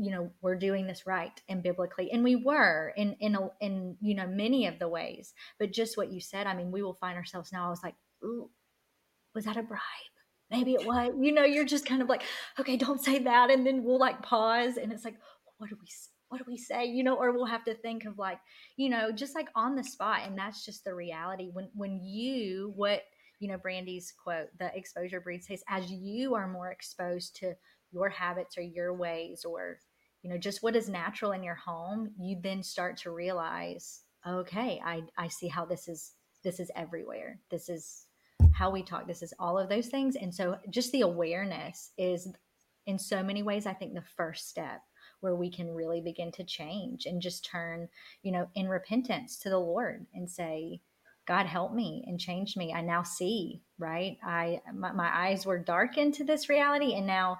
you know we're doing this right and biblically and we were in in a, in you know many of the ways but just what you said i mean we will find ourselves now i was like ooh was that a bribe? Maybe it was you know you're just kind of like okay don't say that and then we'll like pause and it's like what do we what do we say? You know or we'll have to think of like you know just like on the spot and that's just the reality. When when you what you know brandy's quote the exposure breeds taste as you are more exposed to your habits or your ways or you know just what is natural in your home you then start to realize okay i i see how this is this is everywhere. This is how we talk. This is all of those things. And so just the awareness is in so many ways i think the first step where we can really begin to change and just turn you know in repentance to the lord and say god help me and change me. I now see right? I my, my eyes were darkened to this reality and now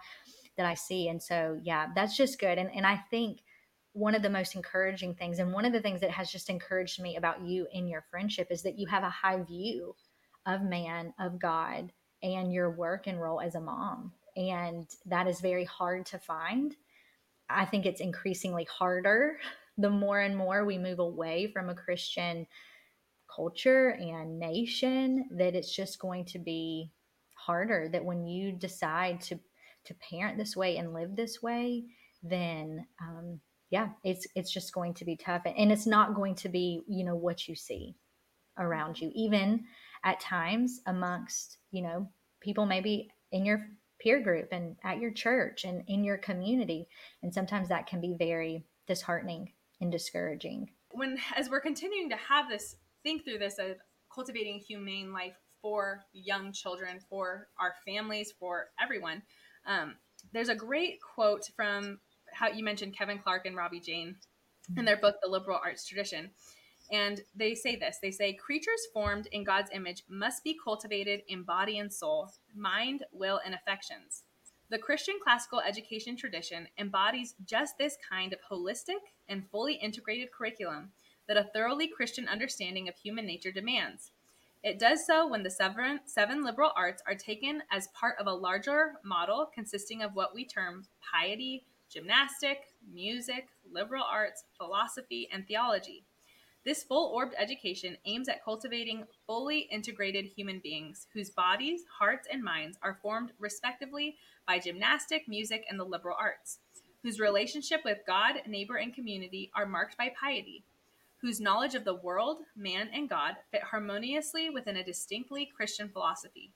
that I see. And so, yeah, that's just good. And, and I think one of the most encouraging things, and one of the things that has just encouraged me about you in your friendship is that you have a high view of man, of God, and your work and role as a mom. And that is very hard to find. I think it's increasingly harder the more and more we move away from a Christian culture and nation that it's just going to be harder that when you decide to to parent this way and live this way then um, yeah it's it's just going to be tough and it's not going to be you know what you see around you even at times amongst you know people maybe in your peer group and at your church and in your community and sometimes that can be very disheartening and discouraging. When as we're continuing to have this think through this of cultivating humane life for young children for our families for everyone um, there's a great quote from how you mentioned kevin clark and ravi jain in their book the liberal arts tradition and they say this they say, creatures formed in God's image must be cultivated in body and soul, mind, will, and affections. The Christian classical education tradition embodies just this kind of holistic and fully integrated curriculum that a thoroughly Christian understanding of human nature demands. It does so when the seven, seven liberal arts are taken as part of a larger model consisting of what we term piety, gymnastic, music, liberal arts, philosophy, and theology. This full orbed education aims at cultivating fully integrated human beings whose bodies, hearts, and minds are formed respectively by gymnastic, music, and the liberal arts, whose relationship with God, neighbor, and community are marked by piety, whose knowledge of the world, man, and God fit harmoniously within a distinctly Christian philosophy,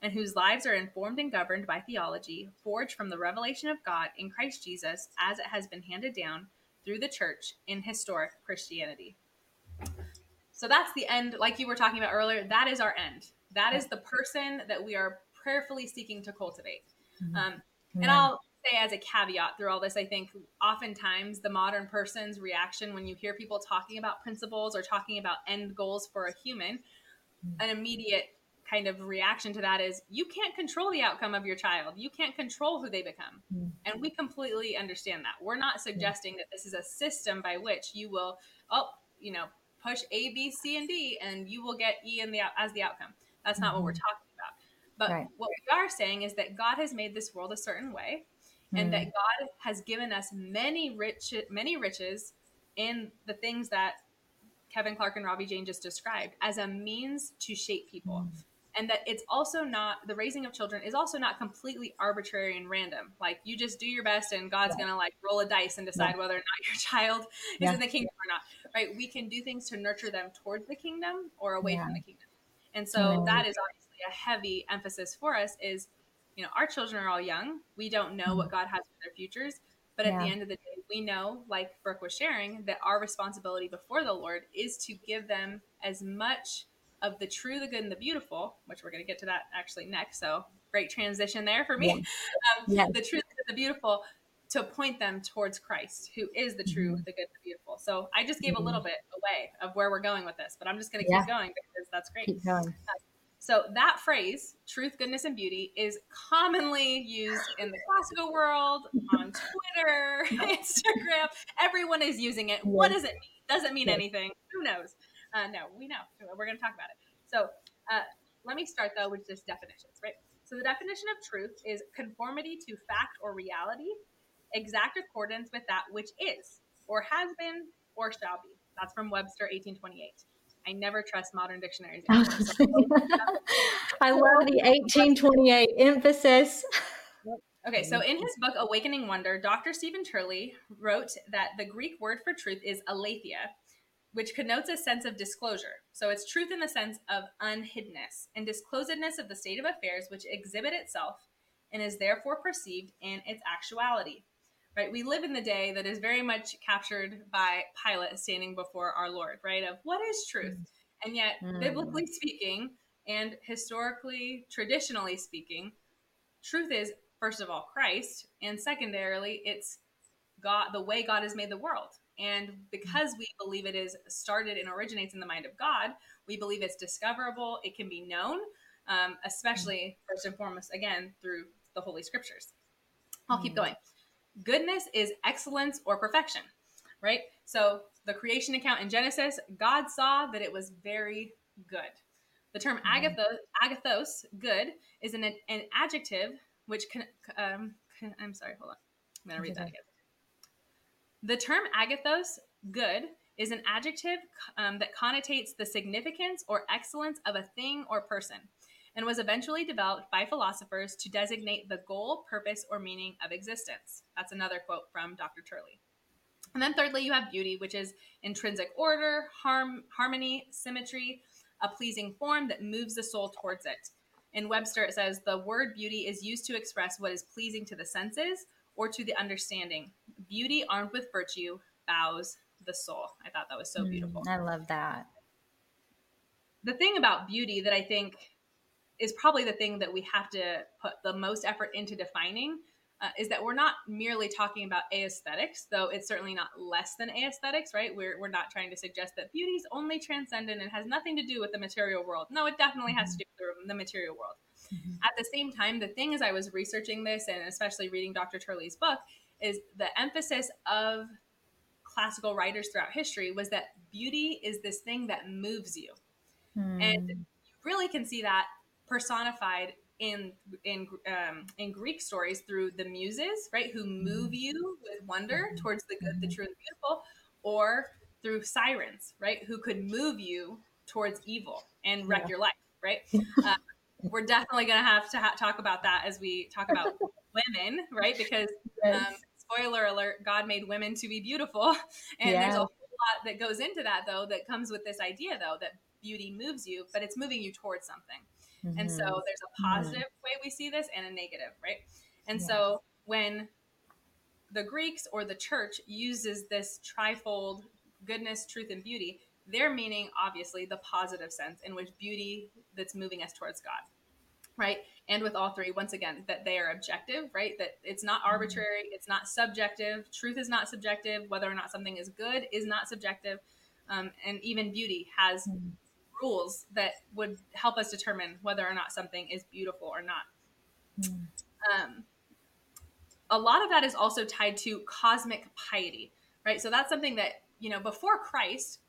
and whose lives are informed and governed by theology forged from the revelation of God in Christ Jesus as it has been handed down through the church in historic Christianity. So that's the end, like you were talking about earlier. That is our end. That is the person that we are prayerfully seeking to cultivate. Mm-hmm. Um, and I'll say, as a caveat through all this, I think oftentimes the modern person's reaction when you hear people talking about principles or talking about end goals for a human, an immediate kind of reaction to that is you can't control the outcome of your child. You can't control who they become. Mm-hmm. And we completely understand that. We're not suggesting that this is a system by which you will, oh, you know, push A, B, C, and D, and you will get E in the as the outcome. That's not mm-hmm. what we're mm-hmm. talking about. But right. what we are saying is that God has made this world a certain way, mm-hmm. and that. God has given us many rich, many riches in the things that Kevin Clark and Ravi Jain just described as a means to shape people. Mm-hmm and that it's also not the raising of children is also not completely arbitrary and random like you just do your best and god's yeah. gonna like roll a dice and decide yeah. whether or not your child is yeah. in the kingdom or not right we can do things to nurture them towards the kingdom or away from the kingdom and so that is obviously a heavy emphasis for us is you know our children are all young we don't know mm-hmm. what god has for their futures but at the end of the day we know like brooke was sharing that our responsibility before the lord is to give them as much of the true, the good, and the beautiful, which we're going to get to that actually next. So great transition there for me. Yeah. Um, yeah. The truth, the beautiful, to point them towards Christ, who is the true, mm-hmm. the good, the beautiful. So I just gave mm-hmm. a little bit away of where we're going with this, but I'm just going to keep going because that's great. Keep going. Uh, so that phrase, truth, goodness, and beauty, is commonly used in the classical world, on Twitter, Instagram. Everyone is using it. What does it mean? Does it mean anything? Who knows? Uh, no, we know. We're going to talk about it. So uh, let me start though with just definitions, right? So the definition of truth is conformity to fact or reality, exact accordance with that which is, or has been, or shall be. That's from Webster 1828. I never trust modern dictionaries. I love the 1828 emphasis. Okay, so in his book Awakening Wonder, Dr. Stephen Turley wrote that the Greek word for truth is aletheia, which connotes a sense of disclosure. So it's truth in the sense of unhiddenness and disclosedness of the state of affairs which exhibit itself and is therefore perceived in its actuality. Right? We live in the day that is very much captured by Pilate standing before our Lord, right? Of what is truth? And yet, mm. biblically speaking, and historically, traditionally speaking, truth is, first of all, Christ, and secondarily, it's God, the way God has made the world, and because we believe it is started and originates in the mind of God, we believe it's discoverable, it can be known, um, especially first and foremost, again, through the Holy Scriptures. I'll keep mm. going. Goodness is excellence or perfection, right? So the creation account in Genesis, God saw that it was very good. The term mm. agathos, agathos good, is an, an adjective which can, um, can, I'm sorry, hold on. I'm going to read that again. The term agathos, good, is an adjective um, that connotates the significance or excellence of a thing or person and was eventually developed by philosophers to designate the goal, purpose, or meaning of existence. That's another quote from Dr. Turley. And then thirdly, you have beauty, which is intrinsic order, harm, harmony, symmetry, a pleasing form that moves the soul towards it. In Webster, it says the word beauty is used to express what is pleasing to the senses or to the understanding. Beauty armed with virtue bows the soul. I thought that was so beautiful. Mm, I love that. The thing about beauty that I think is probably the thing that we have to put the most effort into defining uh, is that we're not merely talking about aesthetics, though it's certainly not less than aesthetics, right? We're, we're not trying to suggest that beauty is only transcendent and has nothing to do with the material world. No, it definitely has to do with the material world. Mm-hmm. At the same time, the thing as I was researching this and especially reading Dr. Turley's book is the emphasis of classical writers throughout history was that beauty is this thing that moves you. Mm. And you really can see that personified in in um, in Greek stories through the muses, right, who move you with wonder towards the good, the true, and the beautiful, or through sirens, right, who could move you towards evil and wreck yeah. your life, right. Uh, we're definitely going to have to ha- talk about that as we talk about women, right? Because yes. um, spoiler alert, God made women to be beautiful, and yeah. there's a whole lot that goes into that, though, that comes with this idea, though, that beauty moves you, but it's moving you towards something. Mm-hmm. And so mm-hmm. there's a mm-hmm. positive mm-hmm. way we see this and a negative, right? And yes. so when the Greeks or the church uses this trifold goodness, truth, and beauty, they're meaning obviously the positive sense in which beauty that's moving us towards God, right? And with all three, once again, that they are objective, right? That it's not mm-hmm. arbitrary, it's not subjective. Truth is not subjective. Whether or not something is good is not subjective. Um, and even beauty has mm-hmm rules that would help us determine whether or not something is beautiful or not. Mm. Um, a lot of that is also tied to cosmic piety, right? So that's something that, you know, before Christ,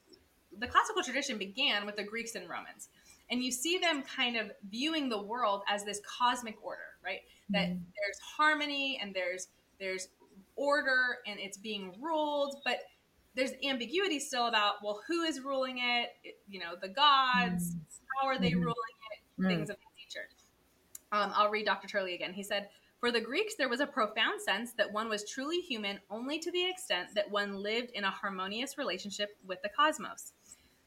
the classical tradition began with the Greeks and Romans. And you see them kind of viewing the world as this cosmic order, right? Mm. That there's harmony and there's there's order and it's being ruled, but there's ambiguity still about well who is ruling it, you know the gods mm. how are they mm. ruling it mm. things of that nature um, i'll read dr turley again he said for the greeks there was a profound sense that one was truly human only to the extent that one lived in a harmonious relationship with the cosmos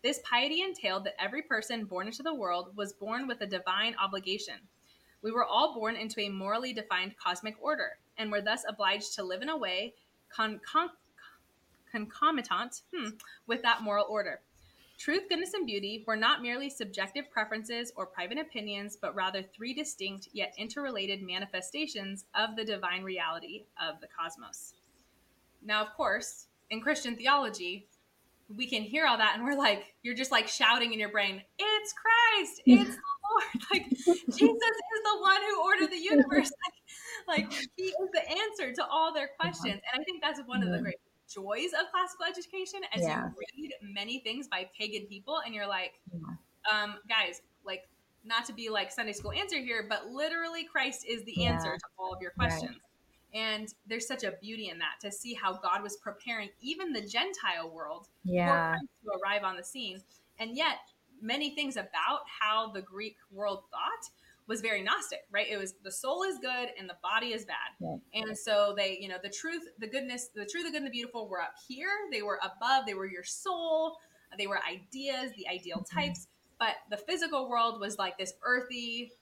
this piety entailed that every person born into the world was born with a divine obligation we were all born into a morally defined cosmic order and were thus obliged to live in a way con- con- concomitant hmm, with that moral order. Truth, goodness, and beauty were not merely subjective preferences or private opinions, but rather three distinct yet interrelated manifestations of the divine reality of the cosmos. Now, of course, in Christian theology, we can hear all that and we're like, you're just like shouting in your brain, it's Christ, it's the Lord. Like, Jesus is the one who ordered the universe. Like, like, he is the answer to all their questions. And I think that's one of the great joys of classical education as yeah. you read many things by pagan people and you're like yeah. um, guys like not to be like sunday school answer here but literally christ is the yeah. answer to all of your questions right. and there's such a beauty in that to see how god was preparing even the gentile world yeah. to arrive on the scene and yet many things about how the greek world thought was very Gnostic, right? It was the soul is good and the body is bad. Yeah. And so they, you know, the truth, the goodness, the truth, the good, and the beautiful were up here. They were above. They were your soul. They were ideas, the ideal mm-hmm. types. But the physical world was like this earthy,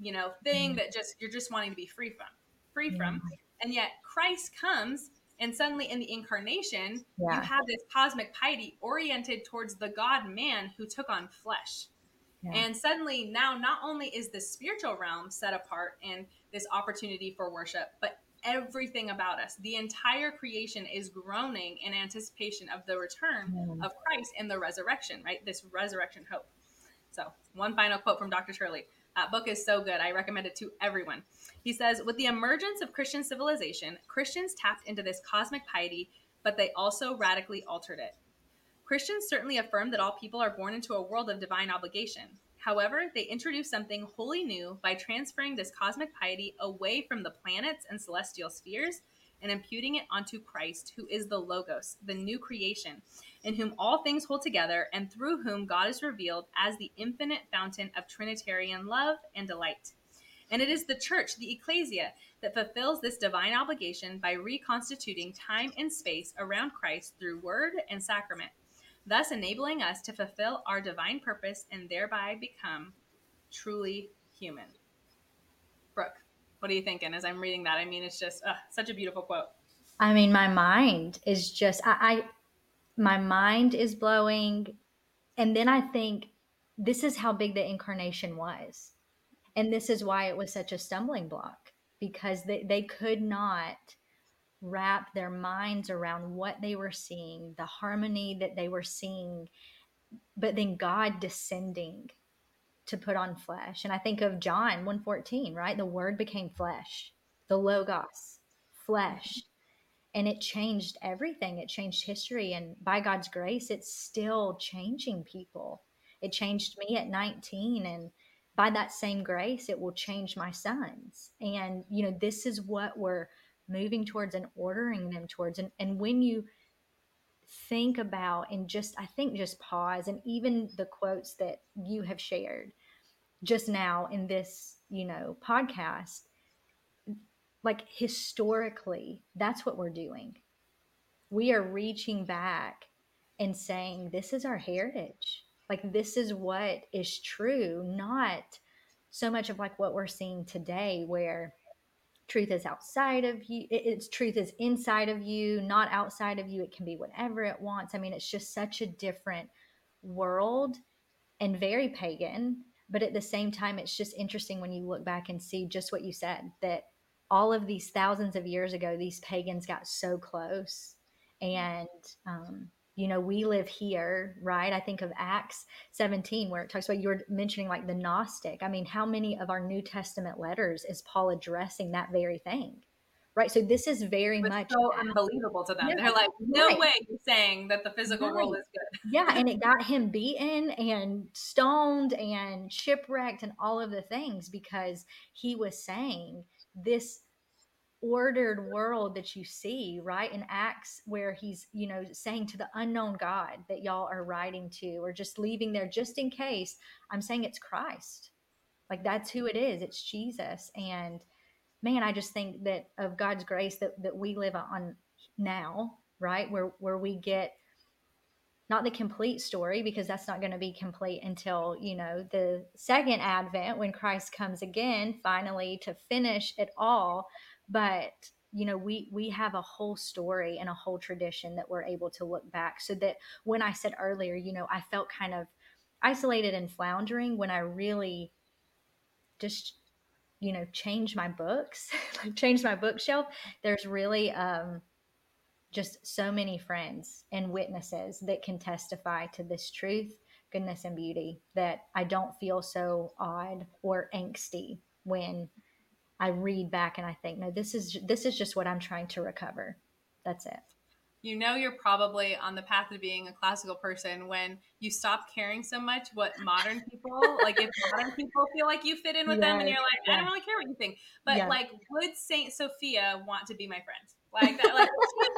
you know, thing mm-hmm. that just you're just wanting to be free from, free mm-hmm. from. And yet Christ comes and suddenly in the incarnation, yeah. you have this cosmic piety oriented towards the God man who took on flesh. Yeah. And suddenly now not only is the spiritual realm set apart and this opportunity for worship, but everything about us, the entire creation is groaning in anticipation of the return yeah. of Christ and the resurrection, right? This resurrection hope. So, one final quote from Dr. Turley. That book is so good. I recommend it to everyone. He says, With the emergence of Christian civilization, Christians tapped into this cosmic piety, but they also radically altered it. Christians certainly affirm that all people are born into a world of divine obligation. However, they introduce something wholly new by transferring this cosmic piety away from the planets and celestial spheres and imputing it onto Christ, who is the Logos, the new creation. in whom all things hold together, and through whom God is revealed as the infinite fountain of Trinitarian love and delight. And it is the church, the ecclesia, that fulfills this divine obligation by reconstituting time and space around Christ through word and sacrament, thus enabling us to fulfill our divine purpose and thereby become truly human. Brooke, what are you thinking as I'm reading that? I mean, it's just such a beautiful quote. I mean, my mind is just, I, I, my mind is blowing. And then I think this is how big the incarnation was. And this is why it was such a stumbling block because they, they could not wrap their minds around what they were seeing, the harmony that they were seeing, but then God descending to put on flesh. And I think of John 114, right? The word became flesh, the logos, flesh. And it changed everything. It changed history. And by God's grace, it's still changing people. It changed me at 19. And by that same grace, it will change my sons. And, you know, this is what we're moving towards and ordering them towards. And, and when you think about and just, I think, just pause, and even the quotes that you have shared just now in this, you know, podcast, like historically, that's what we're doing. We are reaching back and saying, this is our heritage like this is what is true, not so much of like what we're seeing today where truth is outside of you it's truth is inside of you not outside of you it can be whatever it wants. I mean it's just such a different world and very pagan but at the same time it's just interesting when you look back and see just what you said that all of these thousands of years ago these pagans got so close and um, you know, we live here, right? I think of Acts 17, where it talks about you're mentioning like the Gnostic. I mean, how many of our New Testament letters is Paul addressing that very thing? Right. So this is very much so unbelievable to them. They're like, no right. way you're saying that the physical right. world is good. yeah. And it got him beaten and stoned and shipwrecked and all of the things because he was saying this ordered world that you see right in acts where he's you know saying to the unknown god that y'all are writing to or just leaving there just in case i'm saying it's christ. Like that's who it is. It's jesus. And man i just think that of god's grace that that we live on now right where where we get not the complete story because that's not going to be complete until you know the second advent when christ comes again finally to finish it all but you know we we have a whole story and a whole tradition that we're able to look back. So that when i said earlier you know i felt kind of isolated and floundering when i really just you know change my books change my bookshelf. There's really um just so many friends and witnesses that can testify to this truth goodness and beauty that i don't feel so odd or angsty when I read back and I think, no, this is this is just what I'm trying to recover. That's it. You know you're probably on the path of being a classical person when you stop caring so much what modern people like if modern people feel like you fit in with yes, them and you're like, I don't really care what you think. But yeah. like would Saint Sophia want to be my friend? Like that, like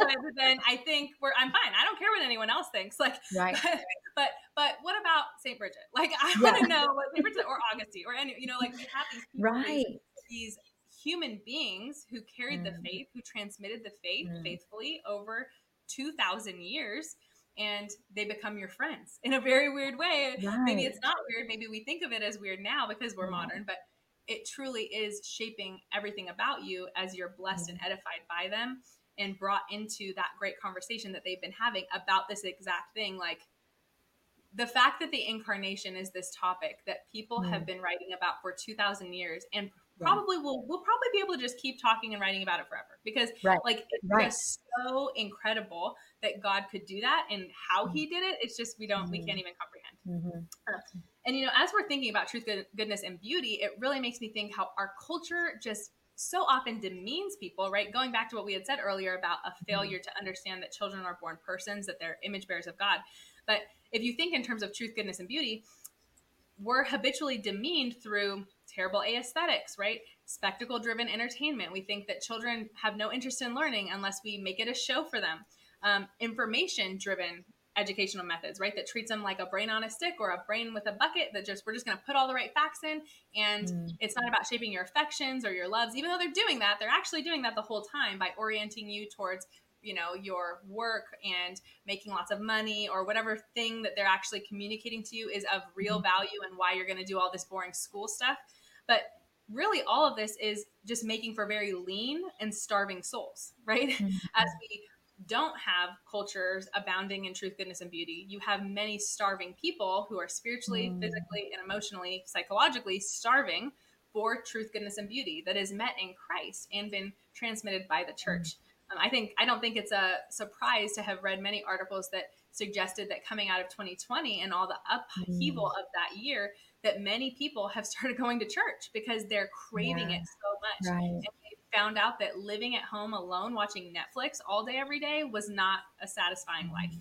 but then I think we're I'm fine. I don't care what anyone else thinks. Like right. but but what about Saint Bridget? Like I want to know what Saint Bridget or Augustine or any you know, like we have these people, right. these human beings who carried mm. the faith, who transmitted the faith mm. faithfully over 2,000 years. And they become your friends in a very weird way. Right. Maybe it's not weird. Maybe we think of it as weird now because we're modern, but it truly is shaping everything about you as you're blessed and mm. edified by them and brought into that great conversation that they've been having about this exact thing. Like, the fact that the incarnation is this topic that people mm. have been writing about for 2000 years and probably will we'll probably be able to just keep talking and writing about it forever because right. like it's right. just so incredible that God could do that and how he did it. It's just we don't mm-hmm. we can't even comprehend. Mm-hmm. Uh, and you know, as we're thinking about truth, goodness, and beauty, it really makes me think how our culture just so often demeans people, right? Going back to what we had said earlier about a mm-hmm. failure to understand that children are born persons, that they're image bearers of God. But if you think in terms of truth, goodness, and beauty, we're habitually demeaned through terrible aesthetics, right? Spectacle driven entertainment. We think that children have no interest in learning unless we make it a show for them. Um, information driven educational methods, right? That treats them like a brain on a stick or a brain with a bucket that just, we're just going to put all the right facts in. And mm. it's not about shaping your affections or your loves, even though they're doing that, they're actually doing that the whole time by orienting you towards you know your work and making lots of money or whatever thing that they're actually communicating to you is of real mm-hmm. value and why you're going to do all this boring school stuff but really all of this is just making for very lean and starving souls right mm-hmm. as we don't have cultures abounding in truth, goodness, and beauty. You have many starving people who are spiritually, mm. physically, and emotionally, psychologically starving for truth, goodness, and beauty that is met in Christ and been transmitted by the church. Um, I think I don't think it's a surprise to have read many articles that suggested that coming out of 2020 and all the upheaval mm. of that year, that many people have started going to church because they're craving yeah. it so much. Right. And they found out that living at home alone watching Netflix all day every day was not a satisfying mm-hmm. life.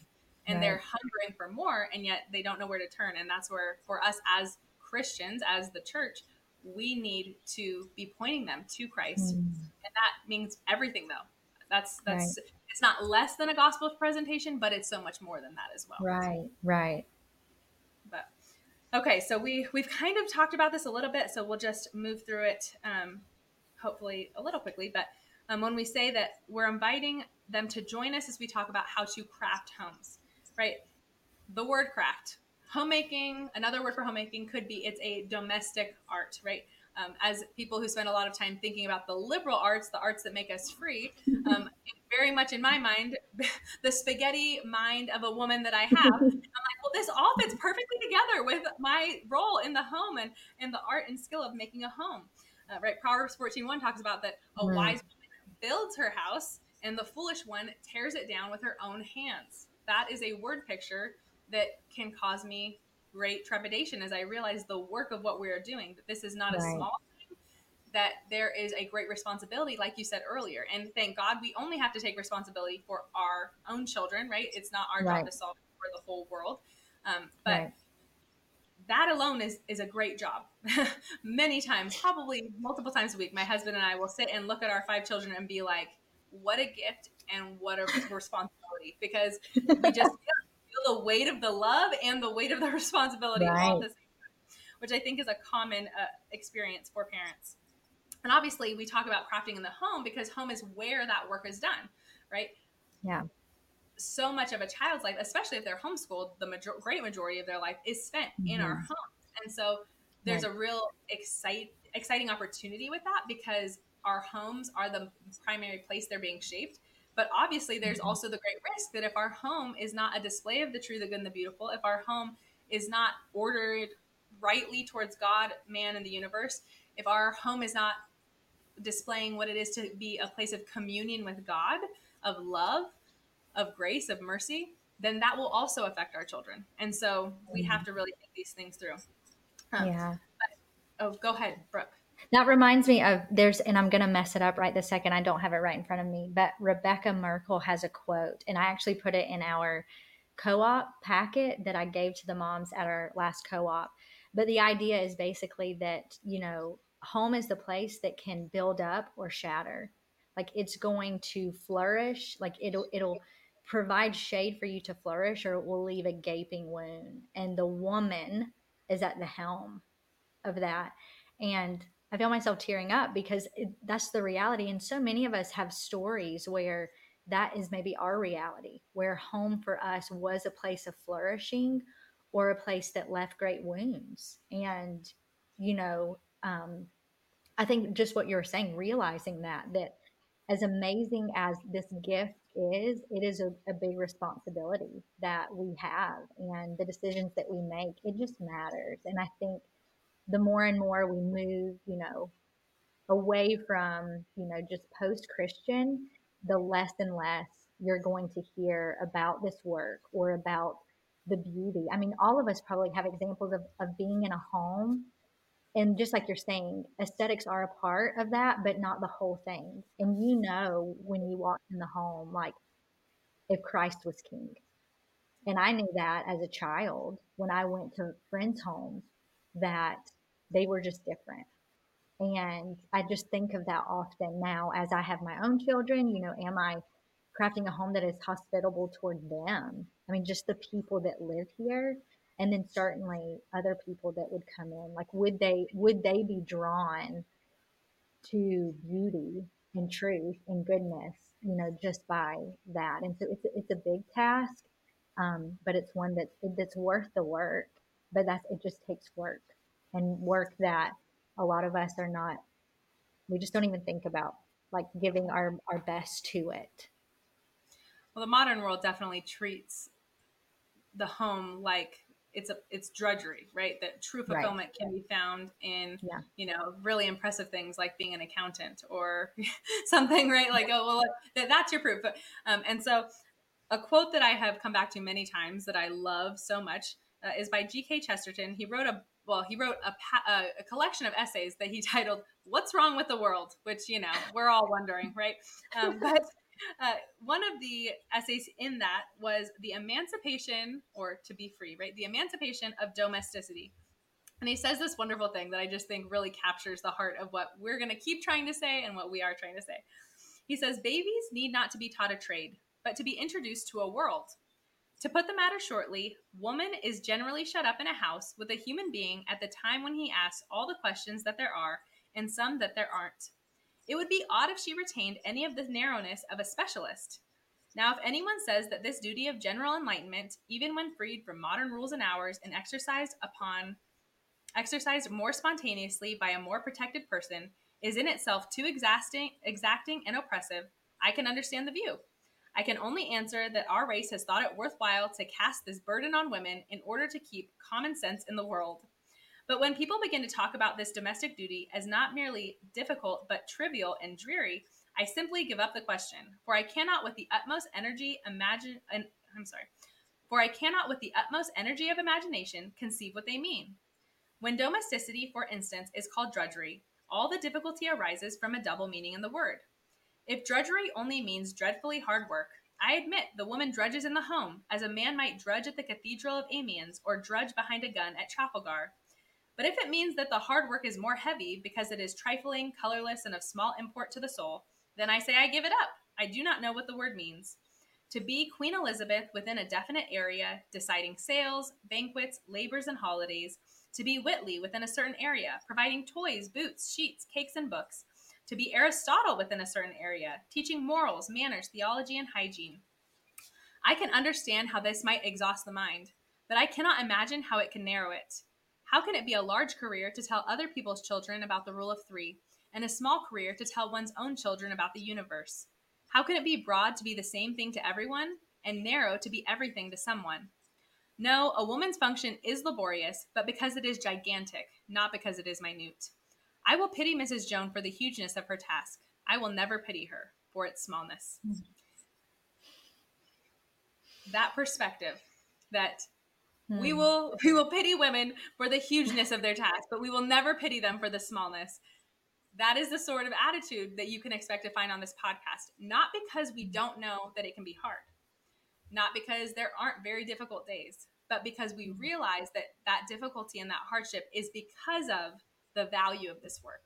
And right. they're hungering for more and yet they don't know where to turn and that's where for us as Christians as the church we need to be pointing them to Christ. Mm. And that means everything though. That's that's right. it's not less than a gospel presentation, but it's so much more than that as well. Right, right. Okay, so we we've kind of talked about this a little bit, so we'll just move through it um, hopefully a little quickly, but um, when we say that we're inviting them to join us as we talk about how to craft homes, right? The word craft, homemaking, another word for homemaking could be it's a domestic art, right? Um, as people who spend a lot of time thinking about the liberal arts, the arts that make us free, um, very much in my mind, the spaghetti mind of a woman that I have, I'm like, well, this all fits perfectly together with my role in the home and, and the art and skill of making a home. Uh, right? Proverbs 14 1 talks about that a right. wise woman builds her house and the foolish one tears it down with her own hands. That is a word picture that can cause me great trepidation as I realize the work of what we are doing, that this is not right. a small that there is a great responsibility, like you said earlier. And thank God we only have to take responsibility for our own children, right? It's not our right. job to solve for the whole world. Um, but that alone is is a great job. Many times, probably multiple times a week, my husband and I will sit and look at our five children and be like, "What a gift and what a responsibility!" Because we just feel, the weight of the love and the weight of the responsibility right. all the same time, which I think is a common uh, experience for parents. And obviously, we talk about crafting in the home because home is where that work is done, right? Yeah so much of a child's life, especially if they're homeschooled, the major- great majority of their life is spent mm-hmm. in our mm-hmm. And so there's right. a real excite, exciting opportunity with that because our homes are the primary place they're being shaped. But obviously, there's mm-hmm. also the great risk that if our home is not a display of the true, the good, and the beautiful, if our home is not ordered rightly towards God, man, and the universe, if our home is not displaying what it is to be a place of communion with God, of love, of grace, of mercy, then that will also affect our children. And so we mm-hmm. have to really think these things through. Um, yeah. But, oh, go ahead, Brooke. That reminds me of there's, and I'm going to mess it up right this second. I don't have it right in front of me, but Rebekah Merkle has a quote, and I actually put it in our co op packet that I gave to the moms at our last co op. But the idea is basically that, you know, home is the place that can build up or shatter. Like it's going to flourish, like it'll, it'll, provide shade for you to flourish or it will leave a gaping wound. And the woman is at the helm of that. And I feel myself tearing up because it, that's the reality. And so many of us have stories where that is maybe our reality, where home for us was a place of flourishing or a place that left great wounds. And, you know, um, I think just what you were saying, realizing that, that as amazing as this gift is, it is a, a big responsibility that we have. And the decisions that we make, it just matters. And I think the more and more we move, you know, away from, you know, just post Christian, the less and less you're going to hear about this work or about the beauty. I mean, all of us probably have examples of, of being in a home and just like you're saying, aesthetics are a part of that, but not the whole thing. And you know, when you walk in the home, like if Christ was king. And I knew that as a child when I went to friends' homes that they were just different. And I just think of that often now as I have my own children. You know, am I crafting a home that is hospitable toward them. I mean, just the people that live here, and then certainly other people that would come in. Like, would they would they be drawn to beauty and truth and goodness? You know, just by that. And so it's it's a big task, um, but it's one that's that's worth the work. But that's it. Just takes work and work that a lot of us are not. We just don't even think about like giving our our best to it well the modern world definitely treats the home like it's a it's drudgery right? That true fulfillment right. can be found in yeah. you know really impressive things like being an accountant or something right? Like oh well that, that's your proof. But, um, and so a quote that i have come back to many times that i love so much uh, is by gk chesterton. He wrote a well he wrote a, a collection of essays that he titled what's wrong with the world? which you know we're all wondering right? Um, but uh, one of the essays in that was the emancipation, or to be free, right? The emancipation of domesticity. And he says this wonderful thing that I just think really captures the heart of what we're going to keep trying to say and what we are trying to say. He says, Babies need not to be taught a trade, but to be introduced to a world. To put the matter shortly, woman is generally shut up in a house with a human being at the time when he asks all the questions that there are and some that there aren't. It would be odd if she retained any of the narrowness of a specialist. Now, if anyone says that this duty of general enlightenment, even when freed from modern rules and hours and exercised upon exercised more spontaneously by a more protected person, is in itself too exacting, exacting and oppressive, I can understand the view. I can only answer that our race has thought it worthwhile to cast this burden on women in order to keep common sense in the world. But when people begin to talk about this domestic duty as not merely difficult but trivial and dreary, I simply give up the question, for I cannot with the utmost energy imagine and I'm sorry. For I cannot with the utmost energy of imagination conceive what they mean. When domesticity, for instance, is called drudgery, all the difficulty arises from a double meaning in the word. If drudgery only means dreadfully hard work, I admit the woman drudges in the home, as a man might drudge at the Cathedral of Amiens or drudge behind a gun at Trafalgar. But if it means that the hard work is more heavy because it is trifling, colorless, and of small import to the soul, then I say I give it up. I do not know what the word means. To be Queen Elizabeth within a definite area, deciding sales, banquets, labors, and holidays. To be Whiteley within a certain area, providing toys, boots, sheets, cakes, and books. To be Aristotle within a certain area, teaching morals, manners, theology, and hygiene. I can understand how this might exhaust the mind, but I cannot imagine how it can narrow it. How can it be a large career to tell other people's children about the rule of three, and a small career to tell one's own children about the universe? How can it be broad to be the same thing to everyone, and narrow to be everything to someone? No, a woman's function is laborious, but because it is gigantic, not because it is minute. I will pity Mrs. Jones for the hugeness of her task. I will never pity her for its smallness. Mm-hmm. That perspective that we hmm. will we will pity women for the hugeness of their task, but we will never pity them for the smallness. That is the sort of attitude that you can expect to find on this podcast. Not because we don't know that it can be hard, not because there aren't very difficult days, but because we realize that that difficulty and that hardship is because of the value of this work,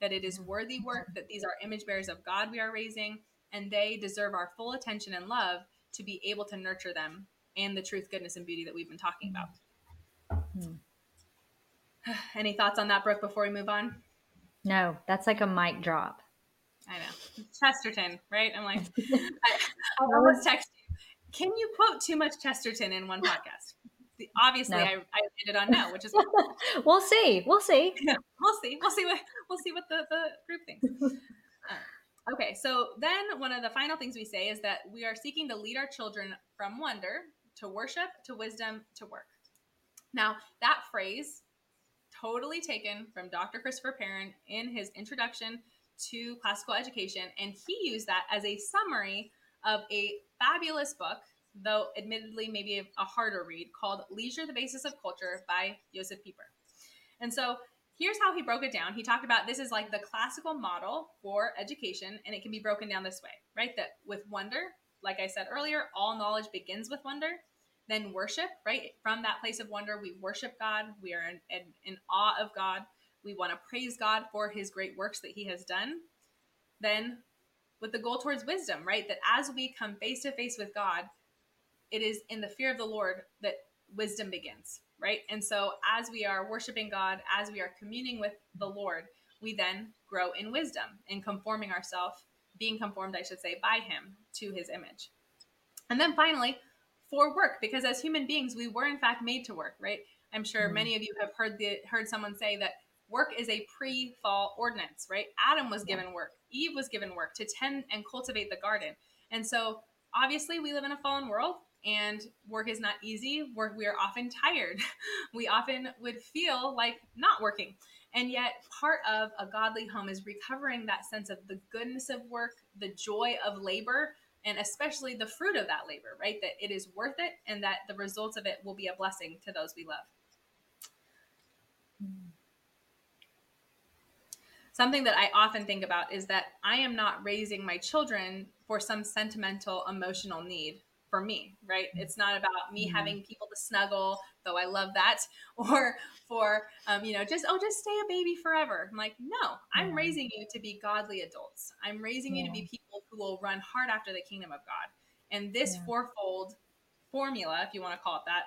that it is worthy work, that these are image bearers of God we are raising, and they deserve our full attention and love to be able to nurture them and the truth, goodness, and beauty that we've been talking about. Hmm. Any thoughts on that, Brooke, before we move on? No, that's like a mic drop. I know. Chesterton, right? I'm like, I, I'll almost text you. Can you quote too much Chesterton in one podcast? Obviously, no. I, I ended on no, which is we'll see. We'll see. We'll see. We'll see what we'll see what the, the group thinks. Uh, okay, so then one of the final things we say is that we are seeking to lead our children from wonder to worship, to wisdom, to work. Now, that phrase, totally taken from Dr. Christopher Perrin in his introduction to classical education, and he used that as a summary of a fabulous book, though admittedly maybe a harder read, called Leisure, the Basis of Culture by Josef Pieper. And so here's how he broke it down. He talked about this is like the classical model for education, and it can be broken down this way, right? That with wonder, like I said earlier, all knowledge begins with wonder. Then worship, right? From that place of wonder, we worship God. We are in, in, in awe of God. We want to praise God for his great works that he has done. Then with the goal towards wisdom, right? That as we come face to face with God, it is in the fear of the Lord that wisdom begins, right? And so as we are worshiping God, as we are communing with the Lord, we then grow in wisdom and conforming ourselves, being conformed, I should say, by Him to His image. And then finally, for work, because as human beings, we were in fact made to work, right? I'm sure mm-hmm. many of you have heard the heard someone say that work is a pre-fall ordinance, right? Adam was given work, Eve was given work to tend and cultivate the garden. And so obviously we live in a fallen world and work is not easy. Work we are often tired. we often would feel like not working. And yet part of a godly home is recovering that sense of the goodness of work, the joy of labor, and especially the fruit of that labor, right? That it is worth it and that the results of it will be a blessing to those we love. Something that I often think about is that I am not raising my children for some sentimental emotional need for me, right? It's not about me mm-hmm. having people to snuggle, though I love that, or for, um, you know, just, oh, just stay a baby forever. I'm like, no, I'm mm-hmm. raising you to be godly adults. I'm raising yeah. you to be people who will run hard after the kingdom of God. And this yeah. fourfold formula, if you want to call it that,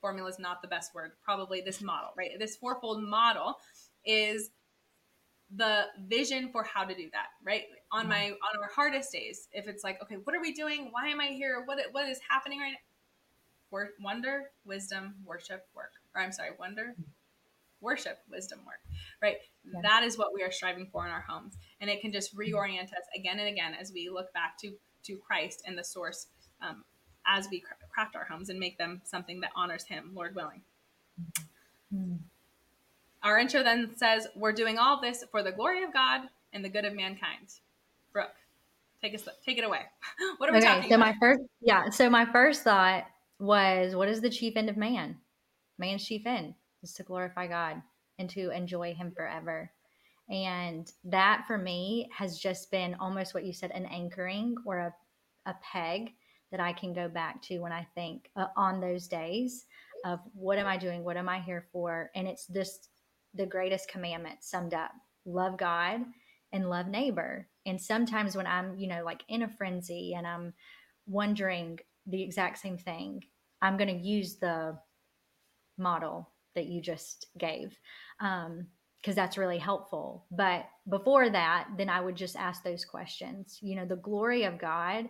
formula is not the best word, probably this model, right? This fourfold model is the vision for how to do that right on my on our hardest days if it's like okay what are we doing? Why am i here? What what is happening right now? Wonder wisdom worship work. Or i'm sorry wonder worship wisdom work. Right? Yeah. that is what we are striving for in our homes. And it can just reorient us again and again as we look back to to christ and the source um, as we craft our homes and make them something that honors him lord willing. Mm-hmm. Our intro then says, We're doing all this for the glory of God and the good of mankind. Take us take it away. what are we okay, talking so about? my first yeah, so my first thought was what is the chief end of man? Man's chief end is to glorify God and to enjoy him forever. And that for me has just been almost what you said an anchoring or a, a peg that I can go back to when I think uh, on those days of what am I doing? What am I here for? And it's this the greatest commandment summed up love God and love neighbor. And sometimes when I'm, you know, like in a frenzy and I'm wondering the exact same thing, I'm going to use the model that you just gave because um, that's really helpful. But before that, then I would just ask those questions. You know, the glory of God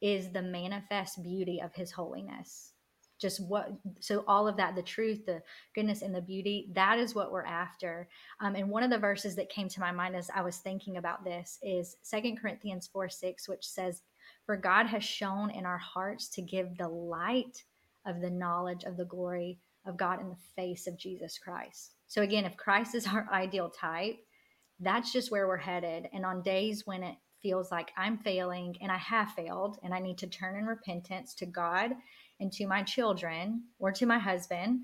is the manifest beauty of his holiness just what so all of that the truth the goodness and the beauty that is what we're after. Um, and one of the verses that came to my mind as i was thinking about this is Second corinthians 4 6 which says for god has shone in our hearts to give the light of the knowledge of the glory of god in the face of jesus christ. So again if christ is our ideal type that's just where we're headed. And on days when it feels like i'm failing and i have failed and i need to turn in repentance to god and to my children or to my husband,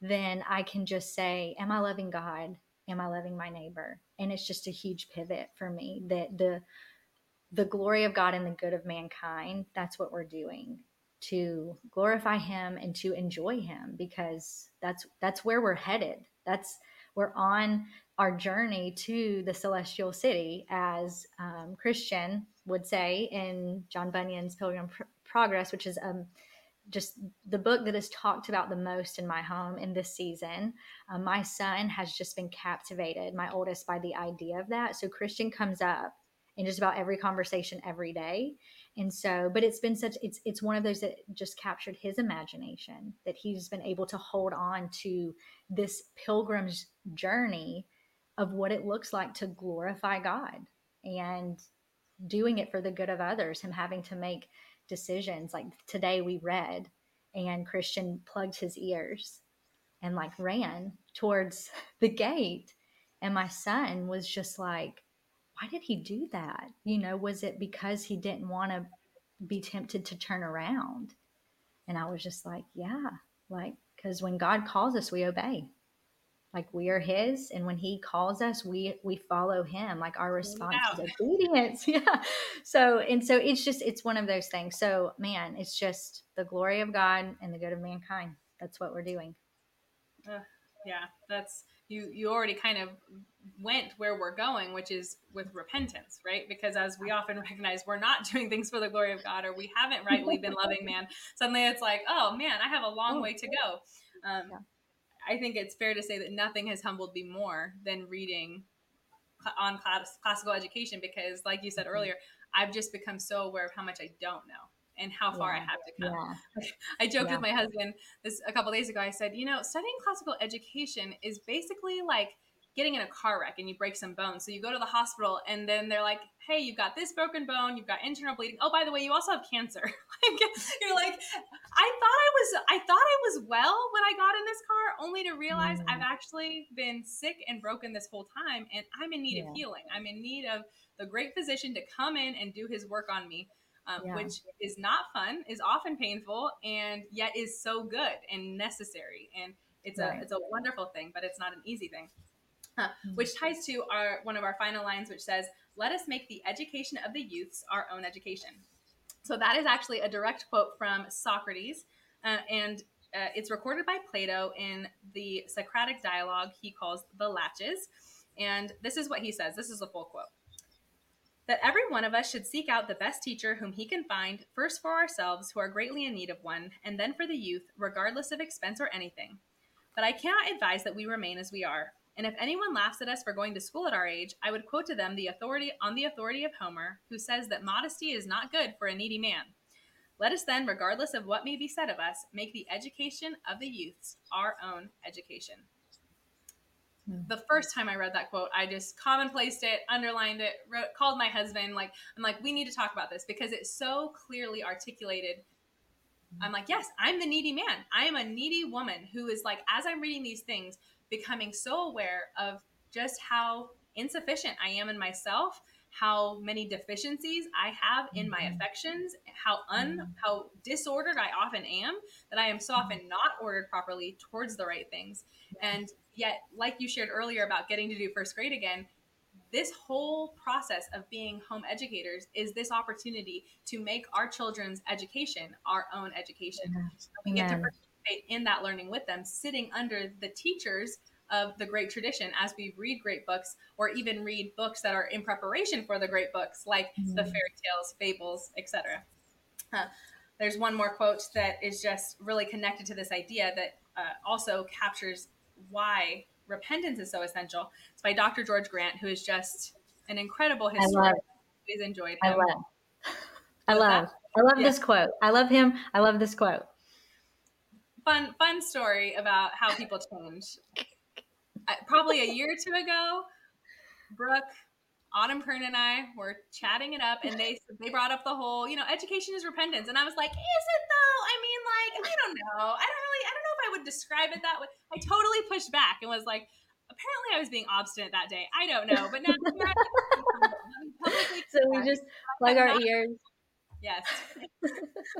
then I can just say, Am I loving God? Am I loving my neighbor? And it's just a huge pivot for me that the the glory of God and the good of mankind, that's what we're doing to glorify him and to enjoy him because that's that's where we're headed. That's we're on our journey to the celestial city, as um, Christian would say in John Bunyan's Pilgrim Pr- Progress, which is um, just the book that is talked about the most in my home in this season. Um, my son has just been captivated, my oldest, by the idea of that. So Christian comes up in just about every conversation every day. And so, but it's been such it's it's one of those that just captured his imagination that he's been able to hold on to this pilgrim's journey of what it looks like to glorify God and doing it for the good of others, him having to make decisions. Like today we read and Christian plugged his ears and like ran towards the gate. And my son was just like, why did he do that? You know, was it because he didn't want to be tempted to turn around? And I was just like, yeah, like, because when God calls us, we obey like we are his and when he calls us we we follow him like our response is obedience yeah so and so it's just it's one of those things so man it's just the glory of god and the good of mankind that's what we're doing uh, yeah that's you you already kind of went where we're going, which is with repentance, right? Because as we often recognize, we're not doing things for the glory of God, or we haven't rightly been loving man. Suddenly, it's like, oh man, I have a long way to go. Um, yeah. I think it's fair to say that nothing has humbled me more than reading on class, classical education because, like you said mm-hmm. earlier, I've just become so aware of how much I don't know and how far yeah. I have to come. Yeah. I joked yeah. with my husband this a couple days ago. I said, you know, studying classical education is basically like getting in a car wreck and you break some bones. So you go to the hospital and then they're like, hey, you've got this broken bone, you've got internal bleeding. Oh, by the way, you also have cancer. You're like, I thought I was I thought I was well when I got in this car, only to realize mm. I've actually been sick and broken this whole time and I'm in need yeah. of healing. I'm in need of the great physician to come in and do his work on me. Um, yeah. Which is not fun, is often painful, and yet is so good and necessary. And it's right. a it's a wonderful thing, but it's not an easy thing. Which ties to our one of our final lines, which says, "Let us make the education of the youths our own education." So that is actually a direct quote from Socrates, uh, and uh, it's recorded by Plato in the Socratic dialogue he calls the Laches. And this is what he says. This is a full quote. That every one of us should seek out the best teacher whom he can find, first for ourselves who are greatly in need of one, and then for the youth, regardless of expense or anything. But I cannot advise that we remain as we are, and if anyone laughs at us for going to school at our age, I would quote to them the authority on the authority of Homer, who says that modesty is not good for a needy man. Let us then, regardless of what may be said of us, make the education of the youths our own education. Hmm. The first time I read that quote, I just commonplaced it, underlined it, wrote, called my husband. Like, I'm like, we need to talk about this because it's so clearly articulated. I'm like, yes, I'm the needy man. I am a needy woman who is like, as I'm reading these things, becoming so aware of just how insufficient I am in myself, how many deficiencies I have in my mm-hmm. affections, how un mm-hmm. how disordered I often am, that I am so often mm-hmm. not ordered properly towards the right things. And yet, like you shared earlier about getting to do first grade again, this whole process of being home educators is this opportunity to make our children's education our own education. We get to participate in that learning with them, sitting under the teachers of the great tradition as we read great books or even read books that are in preparation for the great books like mm-hmm. the fairy tales, fables, etc. Uh, there's one more quote that is just really connected to this idea that uh, also captures why repentance is so essential. It's by Dr. George Grant, who is just an incredible historian. I Always enjoyed him. I love. I love. I love yeah. this quote. I love him. I love this quote fun fun story about how people change. Probably a year or two ago, Brooke, Autumn Kern, and I were chatting it up, and they they brought up the whole, you know, education is repentance, and I was like, is it though? I mean, like, I don't know. I don't really, I don't know if I would describe it that way. I totally pushed back and was like, apparently I was being obstinate that day. I don't know, but now. so we just plug our ears Yes.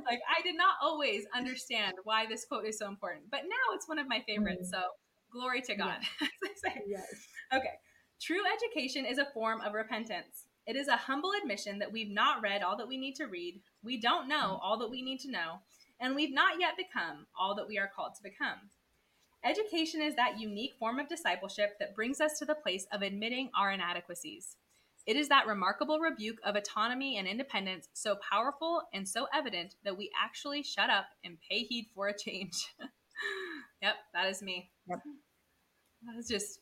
like I did not always understand why this quote is so important, but now it's one of my favorites. Mm-hmm. So glory to God. Yes. yes. Okay. True education is a form of repentance. It is a humble admission that we've not read all that we need to read, we don't know mm-hmm. all that we need to know, and we've not yet become all that we are called to become. Education is that unique form of discipleship that brings us to the place of admitting our inadequacies. It is that remarkable rebuke of autonomy and independence so powerful and so evident that we actually shut up and pay heed for a change. yep, that is me. Yep. That is just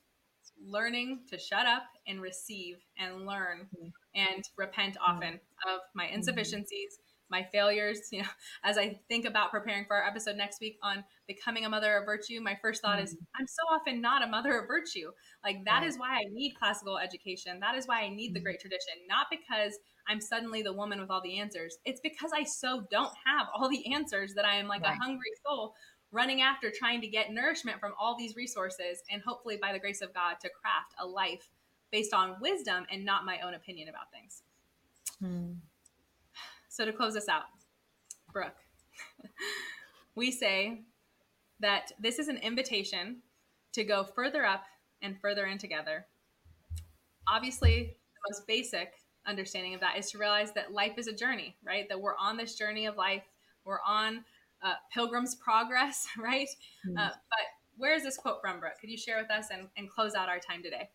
learning to shut up and receive and learn mm-hmm. and repent often of my mm-hmm. insufficiencies, my failures. You know, as I think about preparing for our episode next week on becoming a mother of virtue, my first thought mm-hmm. is I'm so often not a mother of virtue. Like that right. is why I need classical education. That is why I need the mm-hmm. great tradition, not because I'm suddenly the woman with all the answers. It's because I so don't have all the answers that I am like right. a hungry soul running after trying to get nourishment from all these resources and hopefully by the grace of God to craft a life based on wisdom and not my own opinion about things. Hmm. So to close this out, Brooke, we say that this is an invitation to go further up and further in together. Obviously, the most basic understanding of that is to realize that life is a journey, right? That we're on this journey of life. We're on uh, pilgrim's progress, right? Mm-hmm. Uh, but where is this quote from, Brooke? Could you share with us and, and close out our time today?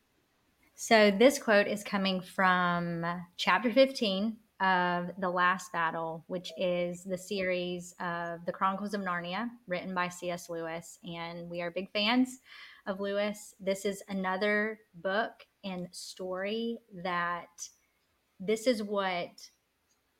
So, this quote is coming from chapter 15 of The Last Battle, which is the series of The Chronicles of Narnia, written by C.S. Lewis. And we are big fans of Lewis. This is another book and story that this is what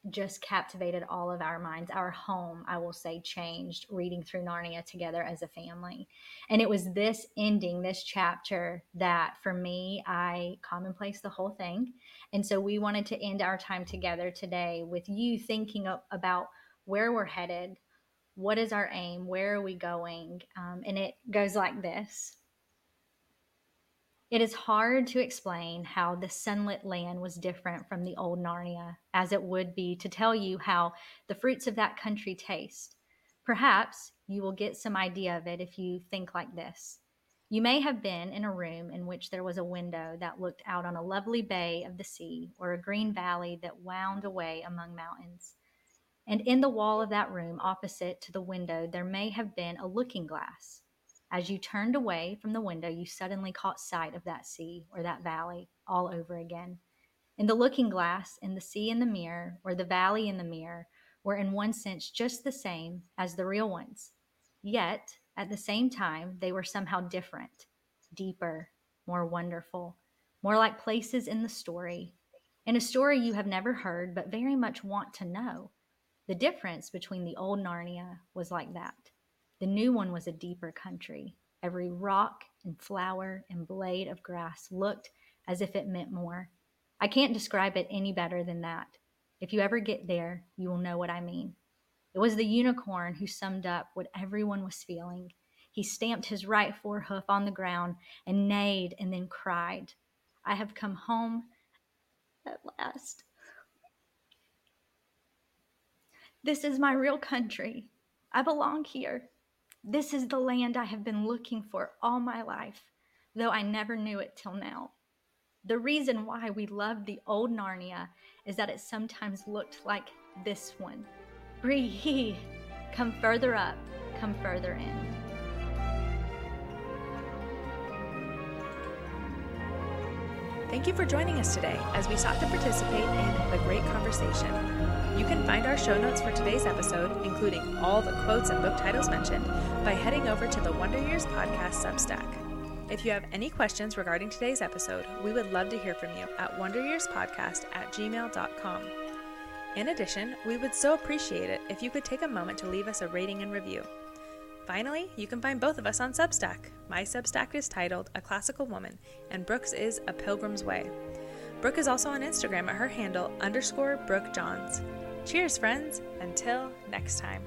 just captivated all of our minds. Our home, I will say, changed reading through Narnia together as a family. And it was this ending, this chapter, that for me, I commonplace the whole thing. And so we wanted to end our time together today with you thinking about where we're headed, what is our aim, where are we going? Um, and it goes like this it is hard to explain how the sunlit land was different from the old Narnia, as it would be to tell you how the fruits of that country taste. Perhaps you will get some idea of it if you think like this. You may have been in a room in which there was a window that looked out on a lovely bay of the sea or a green valley that wound away among mountains. And in the wall of that room, opposite to the window, there may have been a looking glass as you turned away from the window, you suddenly caught sight of that sea or that valley all over again. In the looking glass, in the sea in the mirror, or the valley in the mirror, were in one sense just the same as the real ones. Yet, at the same time, they were somehow different, deeper, more wonderful, more like places in the story, in a story you have never heard but very much want to know. The difference between the old Narnia was like that. The new one was a deeper country. Every rock and flower and blade of grass looked as if it meant more. I can't describe it any better than that. If you ever get there, you will know what I mean. It was the unicorn who summed up what everyone was feeling. He stamped his right forehoof on the ground and neighed and then cried, I have come home at last. This is my real country. I belong here. This is the land I have been looking for all my life, though I never knew it till now. The reason why we love the old Narnia is that it sometimes looked like this one. Breathe, come further up, come further in. Thank you for joining us today as we sought to participate in the great conversation. You can find our show notes for today's episode, including all the quotes and book titles mentioned, by heading over to the Wonder Years Podcast Substack. If you have any questions regarding today's episode, we would love to hear from you at wonderyearspodcast at gmail.com. In addition, we would so appreciate it if you could take a moment to leave us a rating and review. Finally, you can find both of us on Substack. My Substack is titled A Classical Woman, and Brooke's is A Pilgrim's Way. Brooke is also on Instagram at her handle underscore Brooke Johns. Cheers, friends! Until next time.